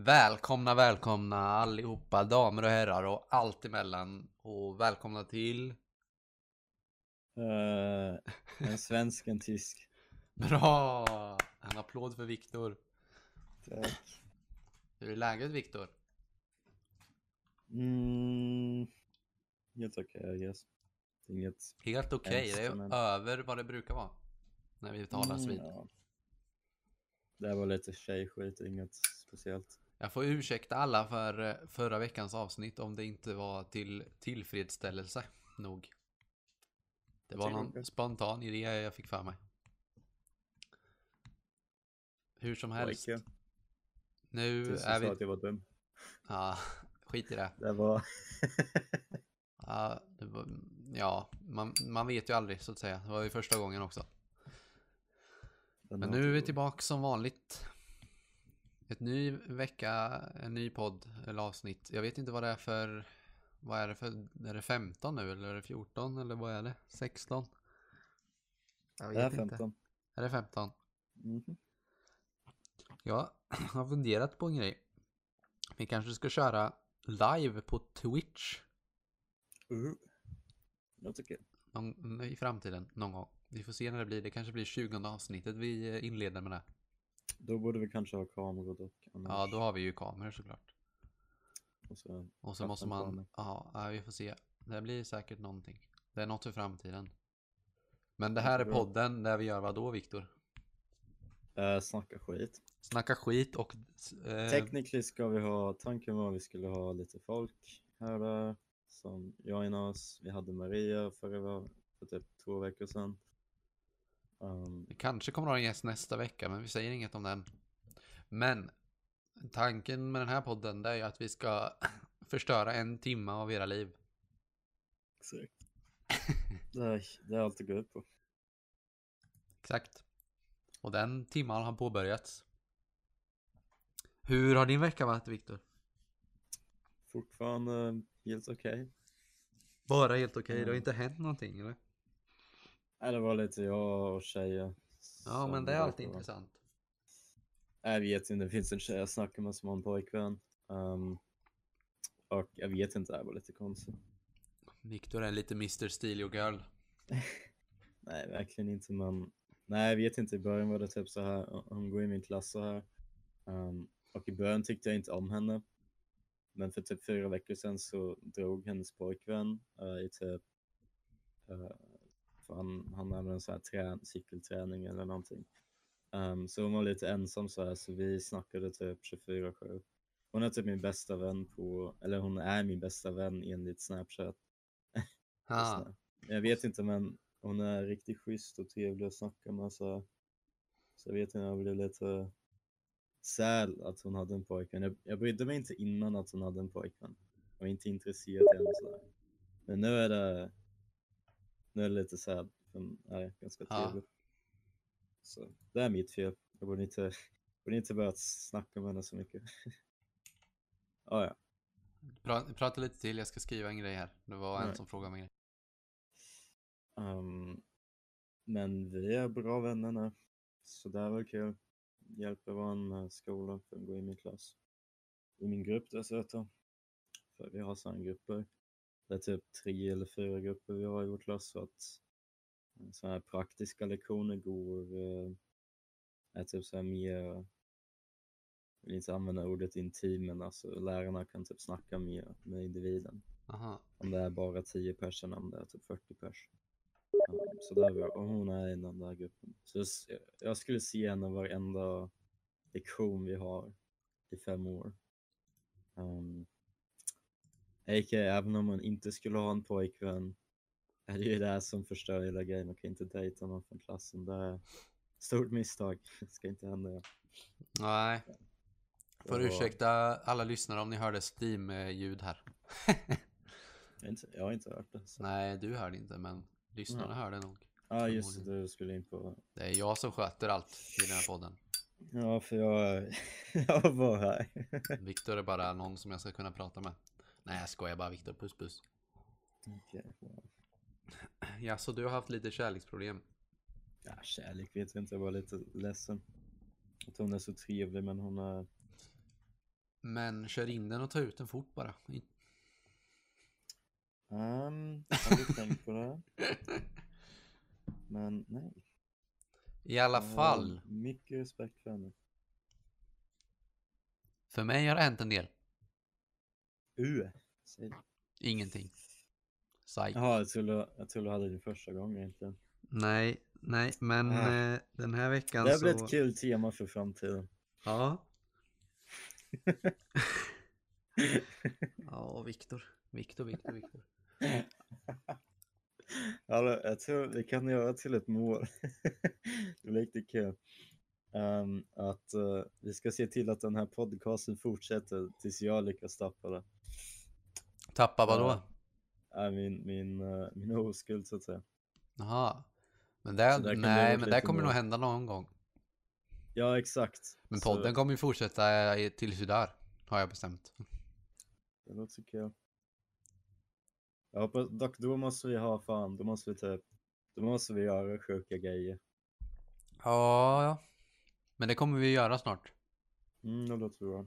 Välkomna, välkomna allihopa, damer och herrar och allt emellan. Och välkomna till... Eh, en svensk, en tysk. Bra! En applåd för Viktor. Tack. Hur är läget Viktor? Mm, helt okej, I guess. Inget... Helt okej, det är men- över vad det brukar vara. När vi talas Mm, vid. ja. Det var lite tjejskit, inget speciellt. Jag får ursäkta alla för eh, förra veckans avsnitt om det inte var till tillfredsställelse nog. Det var någon spontan idé jag fick för mig. Hur som helst. Nu Du är sa vi... att jag var dum. Ja, skit i det. Det var... Ja, det var... ja man, man vet ju aldrig så att säga. Det var ju första gången också. Men nu är vi tillbaka som vanligt. Ett ny vecka, en ny podd eller avsnitt. Jag vet inte vad det är för... Vad är det för... Är det 15 nu eller är det 14 eller vad är det? 16? Jag god. Det är vet inte. 15. Är det 15? Mhm. Jag har funderat på en grej. Vi kanske ska köra live på Twitch Uh. Låter kul. någon, i framtiden någon gång. Vi får se när det blir. Det kanske blir 20 avsnittet vi eh, inleder med det. Då borde vi kanske ha kameror dock. annars- Ja, då har vi ju kameror såklart. Och så... Och så måste man, ja, vi får se. Det blir säkert någonting. Det är något för framtiden. Men det här är podden där vi gör vad då, Viktor? Uh, snacka skit. Snacka skit och... Eh, Technically ska vi ha, tanken var att vi skulle ha lite folk här och där som joinar oss. Vi hade Maria förra, för typ två veckor sedan. Um, vi kanske kommer ha en gäst nästa vecka, men vi säger inget om den. Men tanken med den här podden är ju att vi ska förstöra en timme av era liv. exakt. det, det är allt det går ut på. Exakt. Och den timman har påbörjats. Hur har din vecka varit, Viktor? Fortfarande helt okej. Bara helt okej, det har inte hänt någonting eller? Nej, det var lite jag och tjejer. Ja, men det är var alltid på- intressant. Jag vet inte, det finns en tjej jag snackar med som har en pojkvän. Um, och jag vet inte, det här var lite konstigt. Viktor är lite Mr. Steely Girl. Nej, verkligen inte. Men nej, jag vet inte. I början var det typ så här. Hon går i min klass så här. Ehm, och i början tyckte jag inte om henne. Men för typ fyra veckor sedan så drog hennes pojkvän eh, i typ. Uh, för han, han hade en sån här trän, cykelträning eller någonting. Ehm, så hon var lite ensam så här. Så vi snackade typ 24-7. Hon är typ min bästa vän på, eller hon är min bästa vän enligt Snapchat. Ah. Jag vet inte men hon är riktigt schysst och trevlig att snacka med så, så jag vet inte, jag blev lite sad att hon hade en pojkvän. Jag, jag brydde mig inte innan att hon hade en pojkvän. Jag var inte intresserad i henne sådär. Men nu är det nu är det lite sad. för Hon är ganska Ja. trevlig. Så det är mitt fel. Jag borde inte, borde inte börjat snacka med henne så mycket. ah, ja. pra, prata lite till, jag ska skriva en grej här. Det var en Nej. som frågade mig en grej. Ehm, men vi är bra vänner nu. Så det är väl kul. Hjälper varandra med skolan för att gå i min klass. I min grupp dessutom. För vi har sådana grupper. Det är typ tre eller fyra grupper vi har i vår klass. Så att sådana här praktiska lektioner går eh, är typ så här mer jag vill inte använda ordet intim men alltså lärarna kan typ snacka mer med individen. Aha. Om det är bara 10 personer, om det är typ 40 pers. Ja, så där var och hon är i den där gruppen. Så jag skulle se henne varenda lektion vi har i fem år. Um, A.k.a. även om man inte skulle ha en pojkvän är det ju det här som förstör hela grejen. Man kan inte dejta någon från klassen. Det är ett stort misstag. Det ska inte hända. igen. Nej. Får Och- ursäkta alla lyssnare om ni hörde Steam-ljud här. Jag har inte, jag har inte hört det. Så. Nej, du hörde inte, men lyssnarna hörde nog. Ja, just det. Du skulle in på Det är jag som sköter allt i den här podden. Ja, för jag, jag var här. Viktor är bara någon som jag ska kunna prata med. Nej, jag skojar bara Viktor. Puss puss. Wow. Ja, så du har haft lite kärleksproblem. Ja, kärlek vet jag inte, jag var lite ledsen. Att hon är så trevlig men hon är Men kör in den och ta ut den fort bara. Um, jag aldrig tänkt på det. Men nej. I alla fall, Mycket respekt för henne. för mig har det hänt en del. Uh, säg det. Ingenting. Psych. Jaha, jag trodde, jag trodde du hade din första gång egentligen. Nej, nej, men Ah. eh, den här veckan Det här så... blir ett kul tema för framtiden. Ja. Ja, Viktor. Viktor, Viktor, Viktor. Alltså, jag tror vi kan göra till ett mål. det blir riktigt kul. Ehm, att eh, vi ska se till att den här podcasten fortsätter tills jag lyckas tappa det. Tappa vadå? Ja. Min, min, eh, min oskuld så att säga. Jaha. Men Så där det nej, men det kommer nog hända någon gång. Ja, exakt. Men Så podden kommer ju fortsätta i- tills du dör. Har jag bestämt. Det låter så kul. Jag hoppas, dock då måste vi ha fan, då måste vi typ, då måste vi göra sjuka grejer. Ja, ja. Men det kommer vi göra snart. Mm, det låter bra.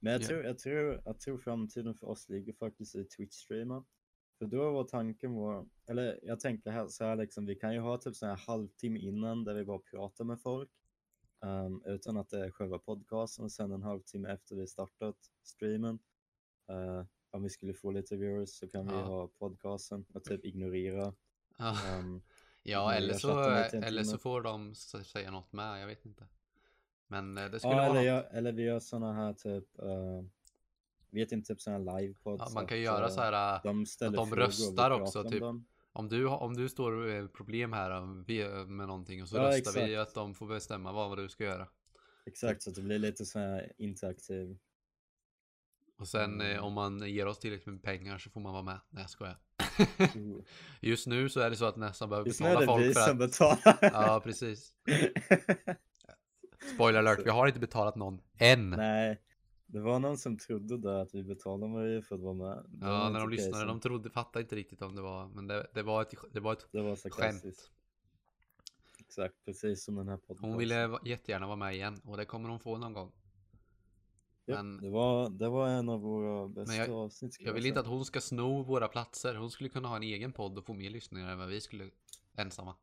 Men jag, Ja. tror, jag, tror, jag tror framtiden för oss ligger faktiskt i Twitch-streama. För då var tanken vår, eller jag tänkte här, så här liksom, vi kan ju ha typ så här halvtimme innan där vi bara pratar med folk. ehm, utan att det är själva podcasten och sen en halvtimme efter vi startat streamen. eh, om vi skulle få lite viewers så kan vi Ja. ha podcasten och typ ignorera. Ja, ehm, ja eller så, eller så får de säga något med. Jag vet inte. Men eh, det skulle ja, vara eller, något. jag, eller vi gör såna här typ, uh, vet inte typ här livepods. Ja, man kan att, göra eh, så här. eh, De ställer de vi röstar också, om typ. dem. Om du, om du står med problem här eh, vi- med någonting och så Ja, röstar vi exakt. att de får bestämma vad, vad du ska göra. Exakt, så att det blir lite så här interaktiv. Och sen eh, Mm. om man ger oss tillräckligt med pengar så får man vara med. Nej jag skojar. Oh. Just nu så är det så att nästan behöver Just nu är betala det vi folk för som att... betalar. Ja precis. Spoiler alert, vi har inte betalat någon än. Nej, det var någon som trodde där att vi betalade Marie för att vara med. Det Ja, när de lyssnade, så de trodde, fattade inte riktigt om det var, men det, det var ett, det var ett Det var skämt. Exakt, precis som den här podcasten. Hon ville jättegärna vara med igen och det kommer hon få någon gång. Ja, men- det, var, det var en av våra bästa jag- avsnitt. skulle Jag vill inte att hon ska sno våra platser. Hon skulle kunna ha en egen podd och få mer lyssningar än vad vi skulle ensamma.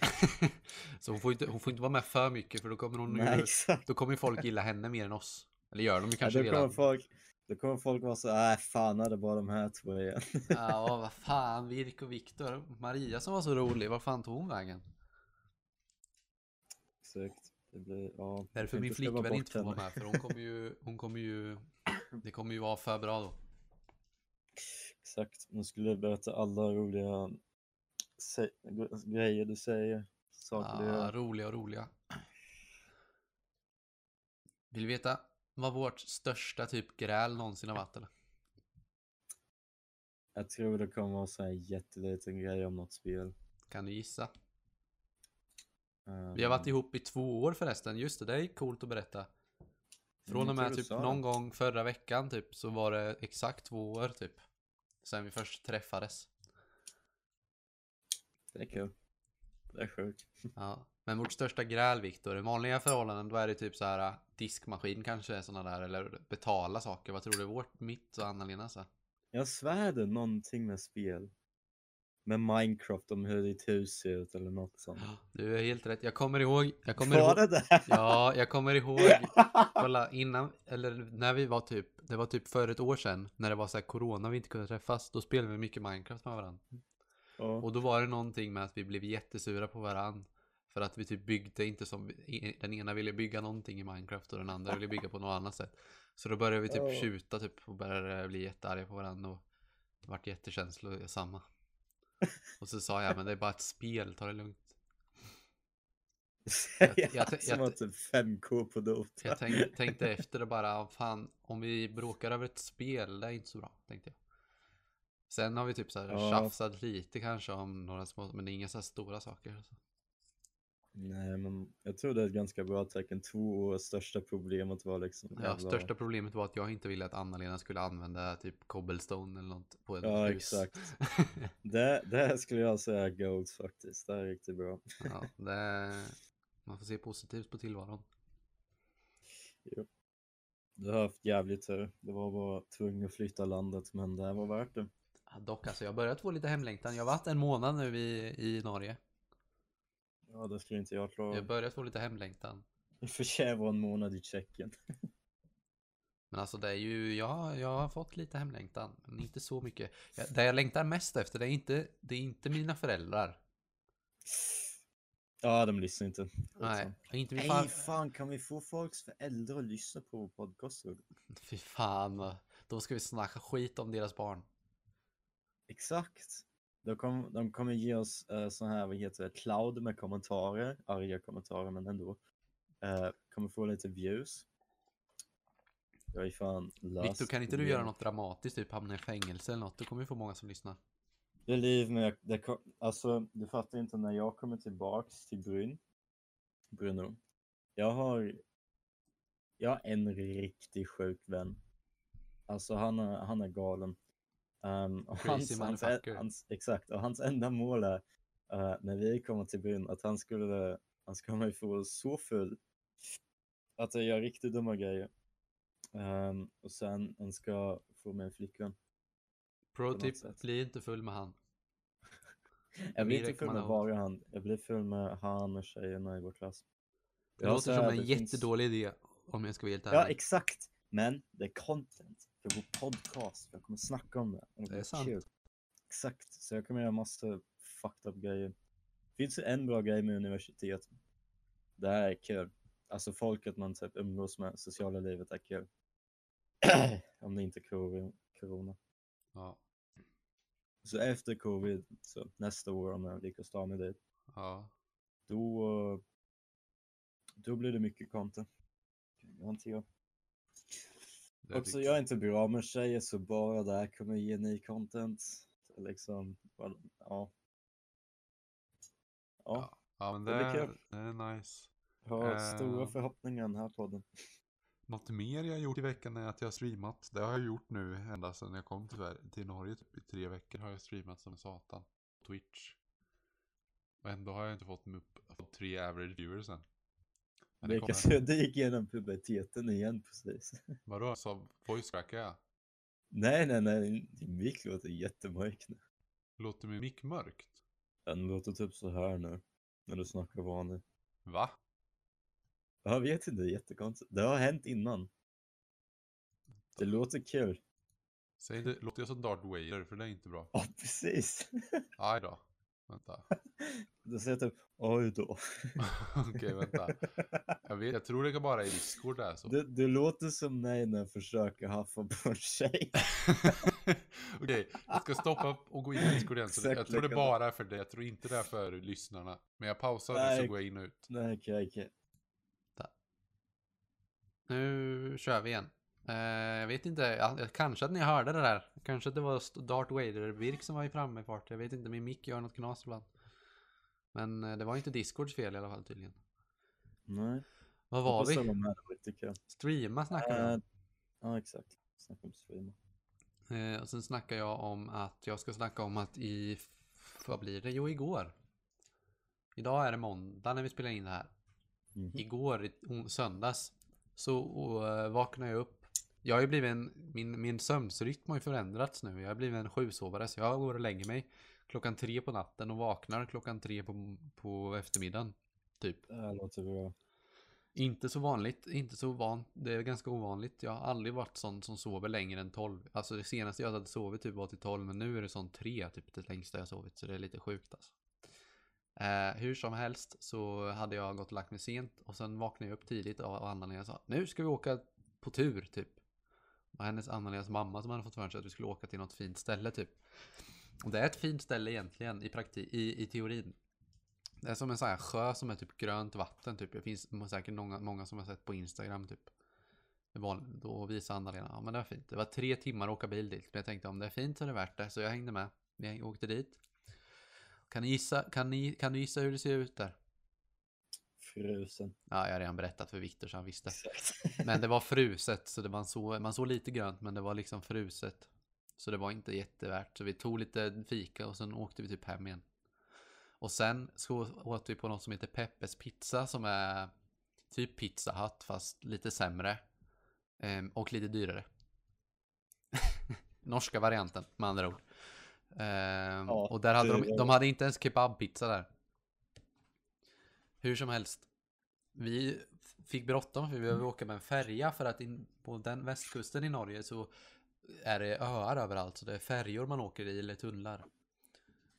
Så hon får, inte, hon får inte vara med för mycket för då kommer hon Nej, ju, då kommer folk gilla henne mer än oss. Eller gör de ju Ja, kanske då, kommer redan. folk, då kommer folk vara så äh fan är det bara de här två igen. Ja, vad fan, Virk och Viktor. Maria som var så rolig, var fan tog hon vägen? Exakt. Det blir, ja, Därför min flickvän inte får vara med, för hon kommer ju, hon kommer ju, det kommer ju vara för bra då. Exakt, hon skulle berätta alla roliga grejer du säger. Saker du gör. roliga och roliga. Vill du veta vad vårt största typ gräl någonsin har varit eller? Jag tror det kommer vara så här jätteliten grej om något spel. Kan du gissa? Um, Vi har varit ihop i två år förresten, just det, det är coolt att berätta. Från Mm, och med typ någon gång förra veckan typ så var det exakt två år typ. Sen vi först träffades. Det är kul. Det är sjukt. Ja. Men vårt största gräl Viktor, i vanliga förhållanden då är det typ så här äh, diskmaskin kanske sådana där eller betala saker. Vad tror du vårt, mitt och Anna-Lenas är? Jag svär det någonting med spel. Med Minecraft om hur ditt hus ser ut eller något sånt. Du är helt rätt. Jag kommer ihåg. Jag kommer Var ihåg. det där? Ja, jag kommer ihåg. Kolla innan, eller när vi var typ, det var typ för ett år sedan. När det var så här corona och vi inte kunde träffas. Då spelade vi mycket Minecraft med varandra. Ja. Och då var det någonting med att vi blev jättesura på varandra. För att vi typ byggde inte som, den ena ville bygga någonting i Minecraft och den andra ville bygga på något annat sätt. Så då började vi typ Ja. tjuta typ och började bli jättearga på varandra och det vart jättekänslosamma. Och så sa jag, men det är bara ett spel, ta det lugnt. jag, jag- jag, som jag- har typ 5k på Dota. Jag tänk, tänkte efter och bara, fan, om vi bråkar över ett spel, det är inte så bra, tänkte jag. Sen har vi typ så här Ja. tjafsat lite kanske om några små, men det är inga så här stora saker. Alltså. Nej men jag tror det är ett ganska bra tecken. Två års största problemet var liksom Ja, jävla- största problemet var att jag inte ville att Anna-Lena skulle använda typ cobblestone eller något på ett Ja hus. exakt. Det, det skulle jag säga är goals faktiskt. Det är riktigt bra. ja, det, man får se positivt på tillvaron. Jo. Du har haft jävligt tur. Det var bara tvungen att flytta landet, men det var värt det. Dock alltså, jag har börjat få lite hemlängtan. Jag har varit en månad nu i, i Norge. Ja, det skulle inte jag Jag klara. har börjat få lite hemlängtan. I och för sig var en månad i Tjeckien. Men alltså det är ju, ja, jag har fått lite hemlängtan. Men inte så mycket. Jag, det jag längtar mest efter, det är inte, det är inte mina föräldrar. Ja, de lyssnar inte. Nej, inte min far. fan kan vi få folks föräldrar att lyssna på vår podcast? Fy fan. Då ska vi snacka skit om deras barn. Exakt. De, kom, de kommer ge oss uh, så här, vad heter det, cloud med kommentarer, arga kommentarer men ändå. Uh, kommer få lite views. Jag är fan löst. Victor, kan inte du göra något dramatiskt, typ hamna i fängelse eller något? Då kommer vi få många som lyssnar. Det är liv med, det kom, alltså du fattar inte när jag kommer tillbaks till Bryn, Bruno. Jag har, jag har en riktigt sjuk vän. Alltså han är, han är galen. Um, och hans, hans, hans, exakt, och hans enda mål är eh, när vi kommer till Bryn att han skulle, han ska mig få så full att jag gör riktigt dumma grejer. Um, och sen han ska få mig en flickvän. Pro tip, bli inte full med han. Jag blir inte full med bara han. Jag blir full med han och tjejerna i vår klass. Det Ja, låter som en det finns- jättedålig idé, om jag ska vara helt Ja, ärlig. exakt. Men det är content för vår podcast. Jag kommer snacka om det. och Det är sant. kul. Exakt. Så jag kommer göra massa fucked up grejer. Det finns en bra grej med universitet. Det här är kul. Alltså folket man typ umgås med, sociala livet är kul. om det inte är cor- corona. Ja, Så efter covid, så nästa år om jag lyckas ta mig dit, ja. då, då blir det mycket content. Garanterar. Det Också jag är inte bra med tjejer så bara där kommer ge ny content. Liksom, ja. Ja, Ja, ja men det det, är, kul. det är nice. jag har stora Eh. förhoppningar den här podden. Något mer jag gjort i veckan är att jag har streamat. Det har jag gjort nu ända sedan jag kom till, till Norge. Typ, I tre veckor har jag streamat som satan. Twitch. Och ändå har jag inte fått, upp, tre average viewers än. Kanske du gick igenom puberteten igen precis. Vadå? Så voice crackar jag? Nej, nej, nej, din mick låter jättemörk nu. Låter min mick mörkt? Den låter typ så här nu, när du snackar vanligt. Va? Jag vet inte, det är jättekonstigt. Det har hänt innan. Det låter kul. Säg det, låter jag som Darth Vader? För det är inte bra. Ja, precis. Aj då. Vänta. Då säger jag typ, oj då. Okej, vänta. Jag, vet, jag tror det kan bara i Discord där så. Du, du låter som mig när jag försöker haffa på en tjej. Okej, jag ska stoppa och gå in i Discord igen. Så jag tror det bara är för det. Jag tror inte det är för lyssnarna. Men jag pausar nu Nej. så går jag in och ut. Nej, okej, okej. Nu kör vi igen. Eh, jag vet inte, ja, kanske att ni hörde det där. Kanske att det var Darth Vader-virk som var i framme Jag vet inte, min mick gör något knas ibland. Men eh, det var inte Discords fel i alla fall tydligen. Nej. Vad var vi? kul. Streama snackade vi Eh, om. Ja, exakt. Snacka om streama. Eh, och sen snackar jag om att jag ska snacka om att i, vad blir det? Jo, igår. Idag är det måndag när vi spelar in det här. Mhm. Igår, i söndags, så eh, vaknade jag upp. Jag har ju blivit en, min, min sömnsrytm har ju förändrats nu. Jag har blivit en sjusovare så jag går och lägger mig klockan tre på natten och vaknar klockan tre på, på eftermiddagen. Typ. Det låter bra. Inte så vanligt, inte så van. Det är ganska ovanligt. Jag har aldrig varit sån som sover längre än 12. Alltså det senaste jag hade sovit typ var till 12 men nu är det sån 3 typ det längsta jag sovit så det är lite sjukt alltså. Eh, hur som helst så hade jag gått och lagt mig sent och sen vaknade jag upp tidigt och och Anna-Lena sa nu ska vi åka på tur typ var hennes Anna-Lenas mamma som hade fått för sig att vi skulle åka till något fint ställe typ. Och det är ett fint ställe egentligen i, prakti- i, i teorin. Det är som en sån här sjö som är typ grönt vatten typ. Det finns säkert många, många som har sett på Instagram typ. Det var, då visade Anna-Lena, ja men det var fint. Det var tre timmar att åka bil dit. Men jag tänkte om det är fint så är det värt det. Så jag hängde med. Vi åkte dit. Kan ni gissa, kan ni, kan du gissa hur det ser ut där? Frusen. Ja, jag har redan berättat för Viktor så han visste. Exakt. Men det var fruset, så det man såg, man såg lite grönt, men det var liksom fruset. Så det var inte jättevärt. Så vi tog lite fika och sen åkte vi typ hem igen. Och sen så åt vi på något som heter Peppes pizza som är typ Pizza Hut fast lite sämre. Ehm, och lite dyrare. Norska varianten med andra ord. Ehm, Ja, och där hade de, de hade inte ens kebabpizza där. Hur som helst. Vi fick bråttom för vi behöver åka med en färja för att in på den västkusten i Norge så är det öar överallt så det är färjor man åker i eller tunnlar.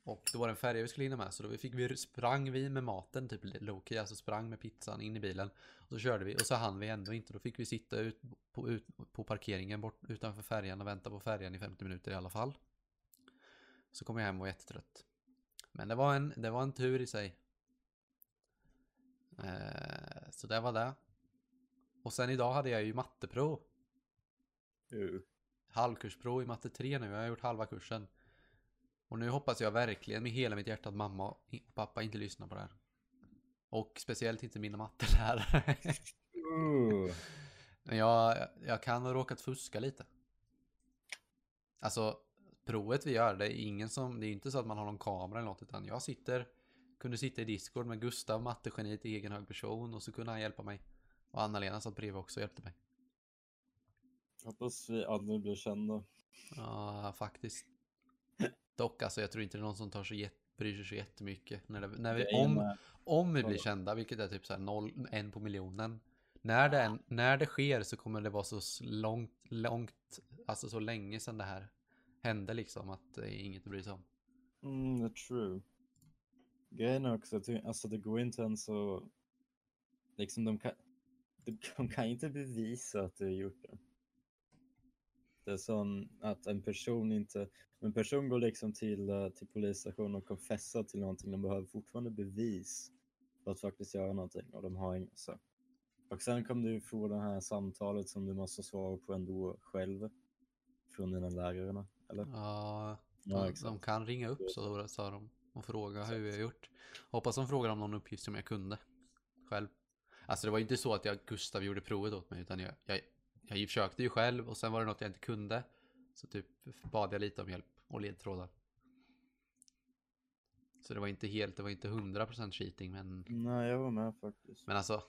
Och då var det en färja vi skulle hinna med så då fick vi sprang vi med maten typ Loki, alltså sprang med pizzan in i bilen. Och så körde vi och så hann vi ändå inte. Då fick vi sitta ut på, ut, på parkeringen bort utanför färjan och vänta på färjan i 50 minuter i alla fall. Så kom jag hem och var jättetrött. Men det var en, det var en tur i sig. Eh, så det var det. Och sen idag hade jag ju matteprov. Uh. Halvkursprov i matte 3 nu. Jag har gjort halva kursen. Och nu hoppas jag verkligen med hela mitt hjärta att mamma och pappa inte lyssnar på det här. Och speciellt inte mina mattelärare. Uh. Men jag, jag kan ha råkat fuska lite. Alltså, provet vi gör, det är ingen som, det är inte så att man har någon kamera eller något, utan jag sitter, kunde sitta i Discord med Gustav, mattegeniet i egen hög person, och så kunde han hjälpa mig. Och Anna-Lena satt bredvid också och hjälpte mig. Hoppas vi aldrig blir kända. Ja, faktiskt. Dock, alltså jag tror inte det är någon som tar sig jätt, bryr sig så jättemycket. När, det, när vi, om, om vi blir kända, vilket är typ så här noll, en på miljonen. När det, när det sker så kommer det vara så långt, långt, alltså så länge sedan det här hände liksom att det är inget att bry sig om. Mm, true. Grejen är också att alltså det går inte ens att... Liksom de kan, de, kan inte bevisa att du har gjort det. Det är som att en person inte... En person går liksom till, eh, till polisstationen och konfessar till någonting. De behöver fortfarande bevis för att faktiskt göra någonting och de har inget så. Och sen kommer du få det här samtalet som du måste svara på ändå själv. Från dina lärare, eller? Ja, Ja, de, exakt. de kan ringa upp så sa de och fråga hur jag har gjort. Hoppas de frågar om någon uppgift som jag kunde själv. Alltså det var ju inte så att jag Gustav gjorde provet åt mig utan jag, jag, jag försökte ju själv och sen var det något jag inte kunde. Så typ bad jag lite om hjälp och ledtrådar. Så det var inte helt, det var inte 100% cheating men, Nej, jag var med faktiskt. men alltså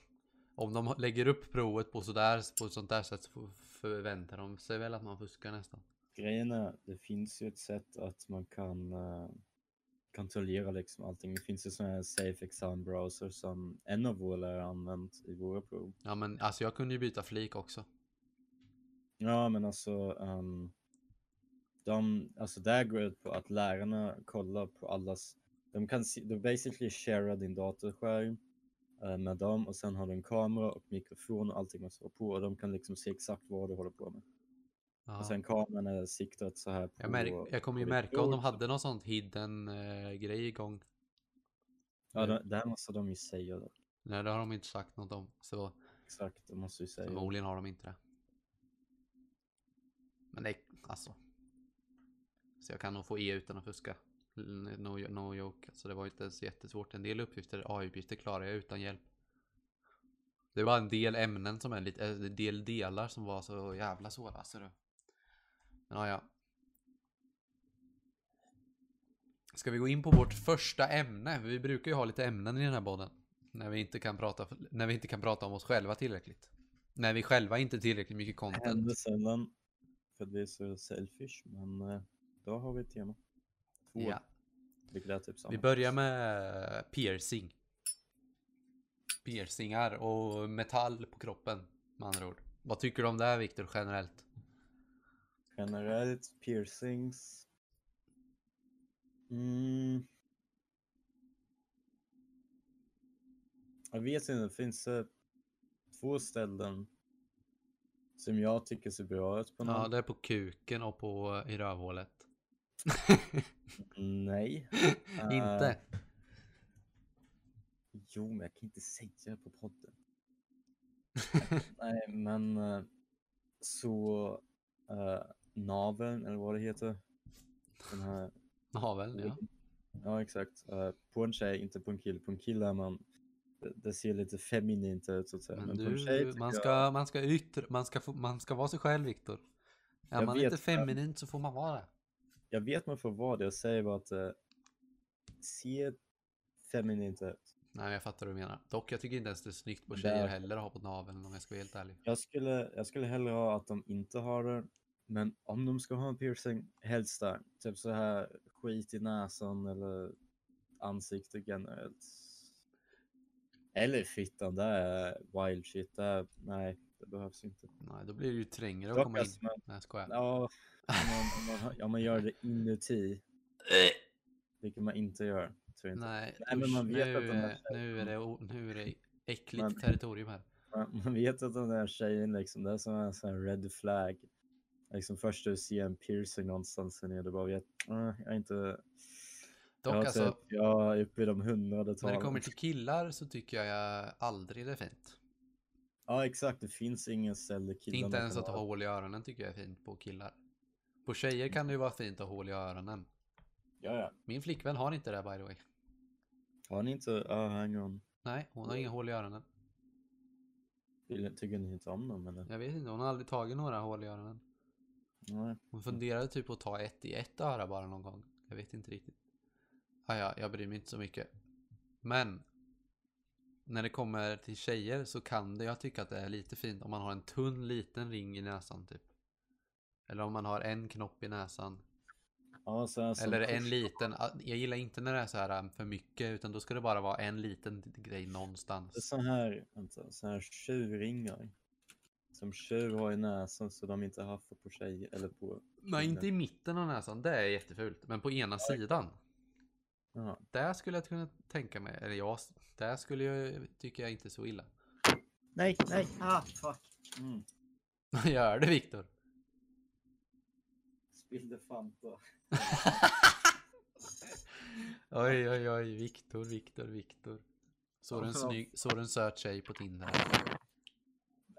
om de lägger upp provet på sådär, på ett sånt där sätt så förväntar de sig väl att man fuskar nästan. Grejen är, det finns ju ett sätt att man kan uh, kontrollera liksom allting. Det finns ju sådana här safe exam browser som en av våra lärare använt i våra prov. Ja men alltså jag kunde ju byta flik också. Ja, men alltså, um, de, alltså där går det ut på att lärarna kollar på allas, de kan se, de basically share din datorskärm eh, med dem och sen har du en kamera och mikrofon och allting måste vara på och de kan liksom se exakt vad du håller på med. Ja. Och sen kameran är siktat så här på... Jag, märk, jag kommer ju märka om de hade någon sånt hidden eh, grej igång. Ja, det, där måste de ju säga det. Nej, det har de inte sagt något om. Så Exakt, det måste ju säga. det. förmodligen har de inte det. Men det alltså. Så jag kan nog få E utan att fuska. No, no joke. Alltså det var inte ens jättesvårt. En del uppgifter, AI-uppgifter klarar jag utan hjälp. Det var en del ämnen som är lite, eh, en del delar som var så jävla svåra. Så det. Men ja, ja. Ska vi gå in på vårt första ämne? Vi brukar ju ha lite ämnen i den här podden. När vi inte kan prata, när vi inte kan prata om oss själva tillräckligt. När vi själva inte tillräckligt mycket Det content. händer sällan för vi är så selfish, men eh, då har vi ett tema. Två, Ja. typ. Vi börjar med piercing. Piercingar och metall på kroppen med andra ord. Vad tycker du om det här Viktor generellt? Generellt piercings. Mm. Jag vet inte, finns det två ställen som jag tycker ser bra ut på någon? Ja, det är på kuken och på i rövhålet. Nej. Inte? Jo, men jag kan inte säga det på podden. Nej, men eh, så uh, naveln, eller vad det heter. Den här, Naveln, ja. ja exakt. Eh, på en tjej, inte på en kille. På en kille är man, det, ser lite feminint ut så att säga. Men på en tjej du, tycker man jag- ska, man ska yttra, man ska, få, man ska vara sig själv Viktor. Är Jag man inte men- feminint så får man vara det. Jag vet man får vara det, jag säger bara att det ser feminint ut. Nej, jag fattar vad du menar. Dock, jag tycker inte ens det är snyggt på Men tjejer där- heller att ha på naveln om jag ska vara helt ärlig. Jag skulle, jag skulle hellre ha att de inte har det. Men om de ska ha en piercing, helst där. Typ så här skit i näsan eller ansiktet generellt. Eller fittan, det är wild shit. Det är, nej, det behövs inte. Nej, då blir det ju trängre att komma in. alltså, men- Nej, skojar. Ja, om man, man, om man gör det inuti, vilket man inte gör. Tror inte. Nej, Nej, men man vet nu, att de här är- nu, är det, nu är det äckligt Men- territorium här. Man, man vet att den där tjejen liksom, det är som en sån här red flag. Liksom först du ser en piercing någonstans här nere, du bara vet, "Ah, jag är inte... Dock jag, alltså, typ, jag är uppe i de hundrade när det talen. kommer till killar så tycker jag aldrig det är fint. Ja exakt, det finns ingen ställe killarna Inte ens att ha hål i öronen tycker jag är fint på killar. På tjejer kan det ju vara fint att ha hål i öronen. Ja, ja. Min flickvän har inte det by the way. Har ni inte, ja hang on. Nej, hon har inga hål i öronen. Tycker ni inte om dem eller? Jag vet inte, hon har aldrig tagit några hål i öronen. Nej. Hon funderade typ på att ta ett i ett öra bara någon gång. Jag vet inte riktigt. Ah, ja, jag bryr mig inte så mycket. Men. När det kommer till tjejer så kan det jag tycka att det är lite fint om man har en tunn liten ring i näsan typ. Eller om man har en knopp i näsan. Ja, så Eller en kors- liten. Jag gillar inte när det är så här um, för mycket utan då ska det bara vara en liten grej någonstans. så här, vänta, så här tjurringar. Som tjur har i näsan så de inte haffar på tjejer eller på... Nej, inte i mitten av näsan. Det är jättefult. Men på ena sidan. Jaha. Där skulle jag kunna tänka mig. Eller jag. Där skulle jag tycker jag inte så illa. Nej, nej, ah fuck. Mm. Vad gör du Viktor? Spillde Fanta. Oj, oj, oj. Viktor, Viktor, Viktor. Såg du en, Ja. snygg, såg du en söt tjej på Tinder?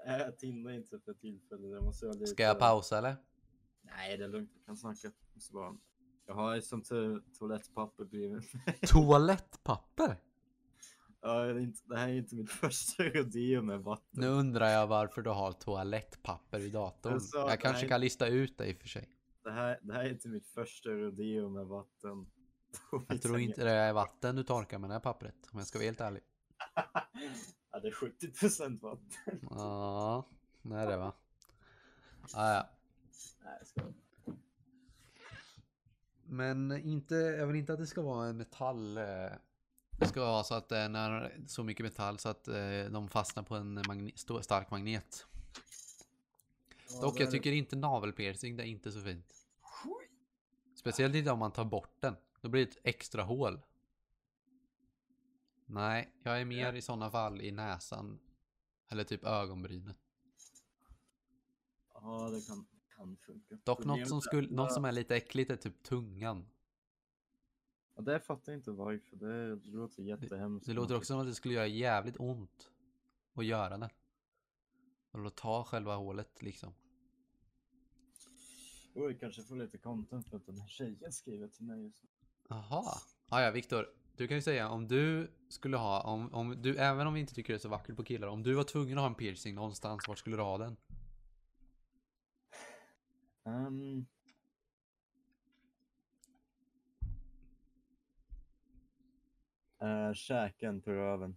Nej, jag tindrar inte för tillfället. Jag måste lite... Ska jag pausa eller? Nej, det är lugnt. Jag kan snacka. Måste bara... Jag har som tur toalettpapper bredvid mig. Toalettpapper? Ja, det, är här är inte mitt första rodeo med vatten. Nu undrar jag varför du har toalettpapper i datorn. Jag sa- Jag kanske nej. kan lista ut det i och för sig. Det, här, det här är inte mitt första rodeo med vatten. Jag tror inte det är vatten du torkar med det här pappret. Om jag ska vara helt ärlig. Ja, det är 70% vatten. Ja, det är det va? Ah, ja. Nej. Men inte, jag vill inte att det ska vara en metall. eh, Det ska vara så att det är när, så mycket metall så att eh, de fastnar på en magne, stor, stark magnet. Ja, Dock det jag är tycker inte navelpiercing, det är inte så fint. Speciellt inte om man tar bort den. Då blir det ett extra hål. Nej, jag är mer i sådana fall i näsan. Eller typ ögonbrynet. Ja, det kan, kan funka. Dock något som, skulle, något som är lite äckligt är typ tungan. Ja, det fattar jag inte varför. Det, det låter jättehemskt. Det låter också som att det skulle göra jävligt ont att göra det. Och ta själva hålet liksom. Oj, kanske får lite content för att den här tjejen skriver till mig just nu. Jaha. Ah, ja, Viktor. Du kan ju säga om du skulle ha, om, om du, även om vi inte tycker det är så vackert på killar, om du var tvungen att ha en piercing någonstans, var skulle du ha den? Um, uh, käken på röven.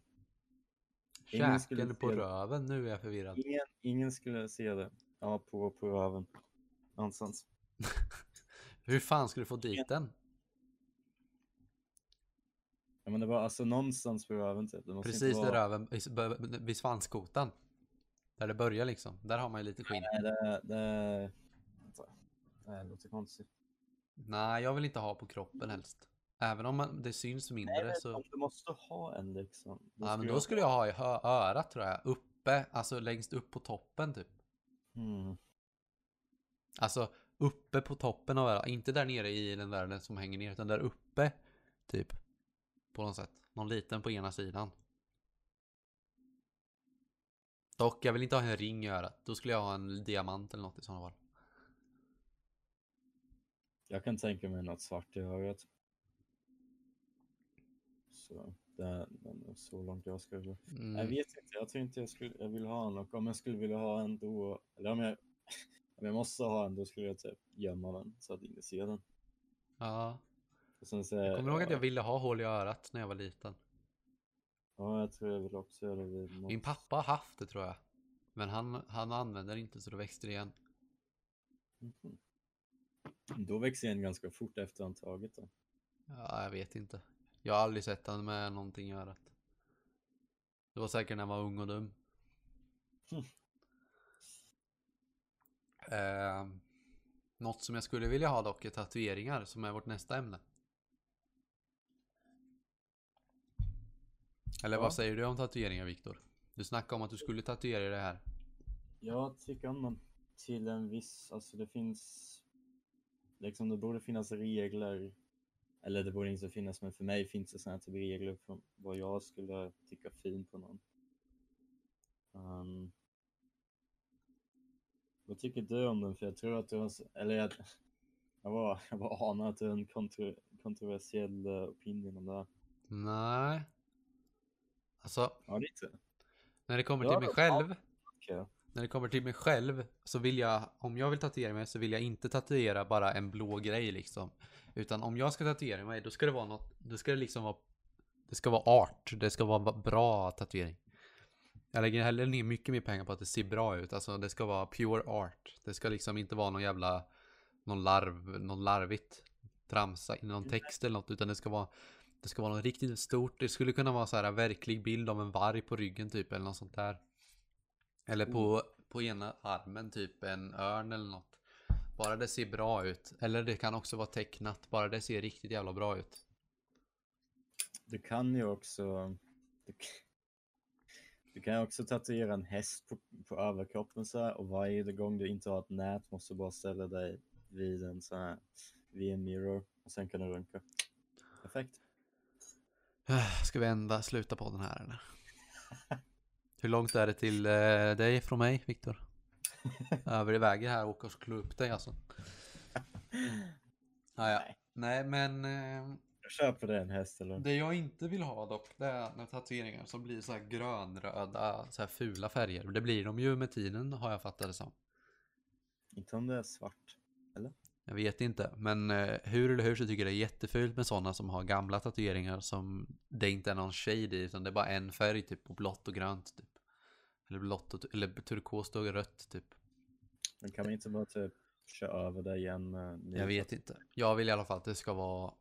Käken på röven, nu är jag förvirrad. Ingen, ingen skulle se det. Ja, på, på röven. Någonstans. Hur fan skulle du få dit den? Ja, men det var alltså någonstans på röven typ. Det måste Precis inte vid vara... röven, vid- vid- vid svanskotan. Där det börjar liksom. Där har man ju lite skinn. Nej, det, det... Det låter konstigt. Nej, jag vill inte ha på kroppen helst. Även om man, det syns mindre Nej, så... om du måste ha en liksom. Ja, men då skulle jag ha i örat tror jag. Uppe, alltså längst upp på toppen typ. Mm. Alltså uppe på toppen av örat. Inte där nere i den där den som hänger ner, utan där uppe. Typ. På något sätt. Någon liten på ena sidan. Dock, jag vill inte ha en ring i örat. Då skulle jag ha en diamant eller något i sådana fall. Jag kan tänka mig något svart i örat. Så det men så långt jag ska gå. Jag Mm. vet inte, jag tror inte jag skulle, jag vill ha en och om jag skulle vilja ha en då, eller om jag, om jag måste ha en då skulle jag typ gömma den så att ingen ser den. Ja. Och sen så, Jag kommer ihåg att ja, jag ville ha hål i örat när jag var liten. Ja, jag tror jag vill också göra det något. Min pappa har haft det tror jag. Men han, han använder det inte så då växte det igen. Mhm. Då växer igen ganska fort efter han tagit det. Ja, jag vet inte. Jag har aldrig sett han med någonting i örat. Det var säkert när han var ung och dum. Hmm. Eh, något som jag skulle vilja ha dock är tatueringar som är vårt nästa ämne. Eller Ja. vad säger du om tatueringar Viktor? Du snackade om att du skulle tatuera det här. Jag tycker om dem till en viss, alltså det finns, liksom det borde finnas regler, eller det borde inte finnas, men för mig finns det sådana typ regler för vad jag skulle tycka fint på någon. Um, vad tycker du om den? För jag tror att du har, eller jag, jag, bara, jag bara anar att du har en kontro, kontroversiell uh, opinion om det. Nej. Alltså, Ja, lite. när det kommer Ja, till mig då- själv. Okej. När det kommer till mig själv så vill jag, om jag vill tatuera mig så vill jag inte tatuera bara en blå grej liksom. Utan om jag ska tatuera mig då ska det vara något, då ska det liksom vara, det ska vara art, det ska vara bra tatuering. Jag lägger hellre ner mycket mer pengar på att det ser bra ut, alltså det ska vara pure art. Det ska liksom inte vara någon jävla, någon larv, någon larvigt tramsa i någon text eller något, utan det ska vara det ska vara något riktigt stort. Det skulle kunna vara så här verklig bild av en varg på ryggen typ eller något sånt där. Eller på, på ena armen typ en örn eller något. Bara det ser bra ut. Eller det kan också vara tecknat. Bara det ser riktigt jävla bra ut. Du kan ju också du, du kan ju också tatuera en häst på, på överkroppen så här och varje gång du inte har ett nät måste du bara ställa dig vid en sån här vid en mirror och sen kan du runka. Perfekt. Ska vi ända sluta på den här eller? Hur långt är det till eh, dig från mig Viktor? Över i vägen här och åka och klå upp dig alltså. Ah, ja. Nej men eh, Jag köper det en häst eller? det jag inte vill ha dock det är när tatueringar som blir så här grönröda så här fula färger. Det blir de ju med tiden har jag fattat det som. Inte om det är svart. Jag vet inte, men eh, hur eller hur så tycker jag det är jättefult med sådana som har gamla tatueringar som det inte är någon shade i utan det är bara en färg typ på blått och grönt typ. Eller blått och, eller turkost och rött typ. Men kan man inte bara typ köra över det igen Jag vet inte. Jag vill i alla fall att det ska vara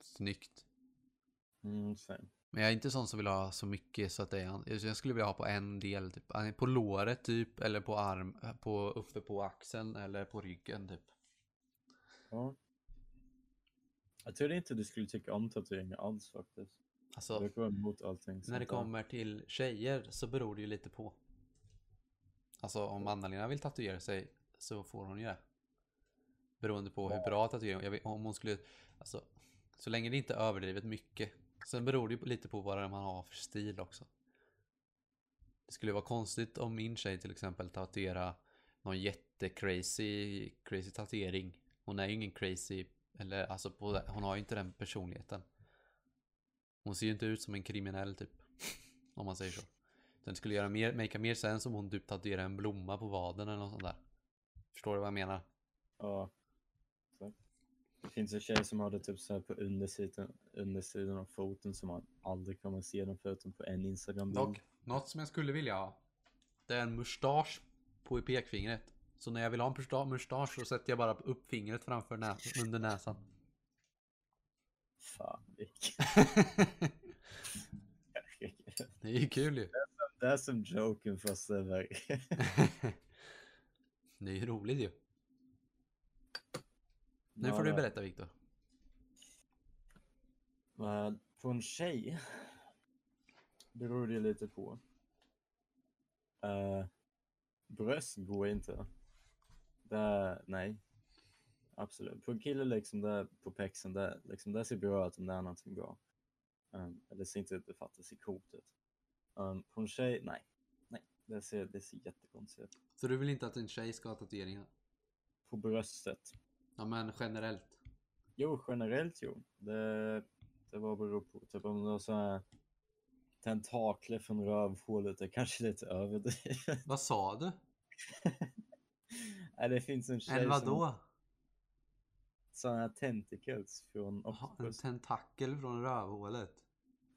snyggt. Mm, same. Men jag är inte sån som vill ha så mycket så att det är, jag skulle vilja ha på en del typ. På låret typ, eller på arm, på, uppe på axeln eller på ryggen typ. Ja. Jag trodde inte du skulle tycka om tatueringar alls faktiskt. Alltså, Jag brukar vara emot allting När det kommer till tjejer så beror det ju lite på. Alltså om Anna-Lena vill tatuera sig så får hon ju det. Beroende på hur bra tatuering, jag vet, om hon skulle, alltså så länge det inte är överdrivet mycket. Sen beror det ju lite på vad är man har för stil också. Det skulle vara konstigt om min tjej till exempel tatuerar någon jättecrazy crazy tatuering. Hon är ju ingen crazy, eller alltså på, hon har ju inte den personligheten. Hon ser ju inte ut som en kriminell typ. Om man säger så. Den skulle göra mer, make mer sens om hon typ tatuerade en blomma på vaden eller något sånt där. Förstår du vad jag menar? Ja. Det finns en tjej som har det typ så här på undersidan, undersidan av foten som man aldrig kommer se den förutom på en Instagram-bild. Något som jag skulle vilja ha. Det är en mustasch på pekfingret. Så när jag vill ha en musta- mustasch så sätter jag bara upp fingret framför nä under näsan. Fan, Rick. Det är ju kul ju. det är som joken fast det är. Det är ju roligt ju. Nu får du berätta Viktor. Men på en tjej beror det lite på. Uh, bröst går inte. Det är, nej. Absolut. På en kille liksom där på pexen, där, liksom, där ser bra ut om det är någonting bra. Um, det ser inte ut det fattar ser coolt ut. Um, på en tjej, nej. Nej, det ser, det ser jättekonstigt ut. Så du vill inte att en tjej ska ha tatueringar? På bröstet. Ja men generellt. Jo, generellt jo. Det, det var beror på. Typ om det var så här tentakler från rövhålet, det är kanske lite överdrivet. Vad sa du? Nej, det finns en tjej En som vadå? sådana här tentacles från Jaha, en Octopus. tentakel från rövhålet.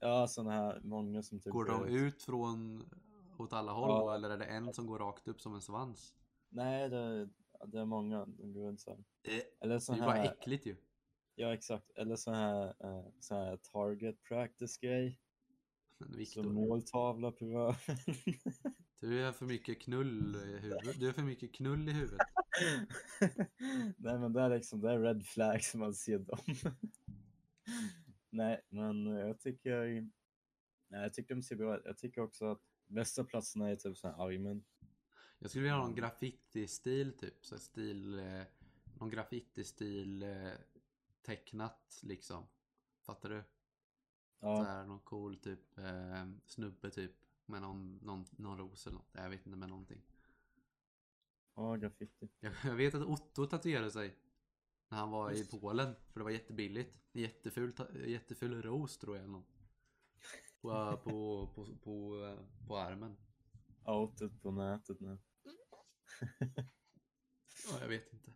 Ja, sådana här, många som typ Går de ut från åt alla håll Ja. då, eller är det en som går rakt upp som en svans? Nej, det, det är många, de går runt så här. Eh, Eller Det så är ju bara här, äckligt ju. ja exakt, eller så här, eh, så här target practice grej. Men Så Viktor, måltavla på röven. du är för mycket knull i huvudet. Du är för mycket knull i huvudet. Nej men det är liksom, det är red flag som man ser dem. Nej men jag tycker, nej, jag tycker de ser bra ut. Jag tycker också att bästa platserna är typ såhär armen. Jag skulle vilja ha någon graffiti-stil typ. Så stil, eh, någon graffiti-stil eh, tecknat liksom. Fattar du? Så Ja, här, någon cool typ eh, snubbe typ. Med någon, någon, någon ros eller något. Jag vet inte med någonting. ja graffiti. Jag, jag vet att Otto tatuerade sig. När han var i Just. Polen. För det var jättebilligt. Jätteful, jätteful ros tror jag något. På, på, på, på, på armen. Outet på nätet nu. Ja, jag vet inte.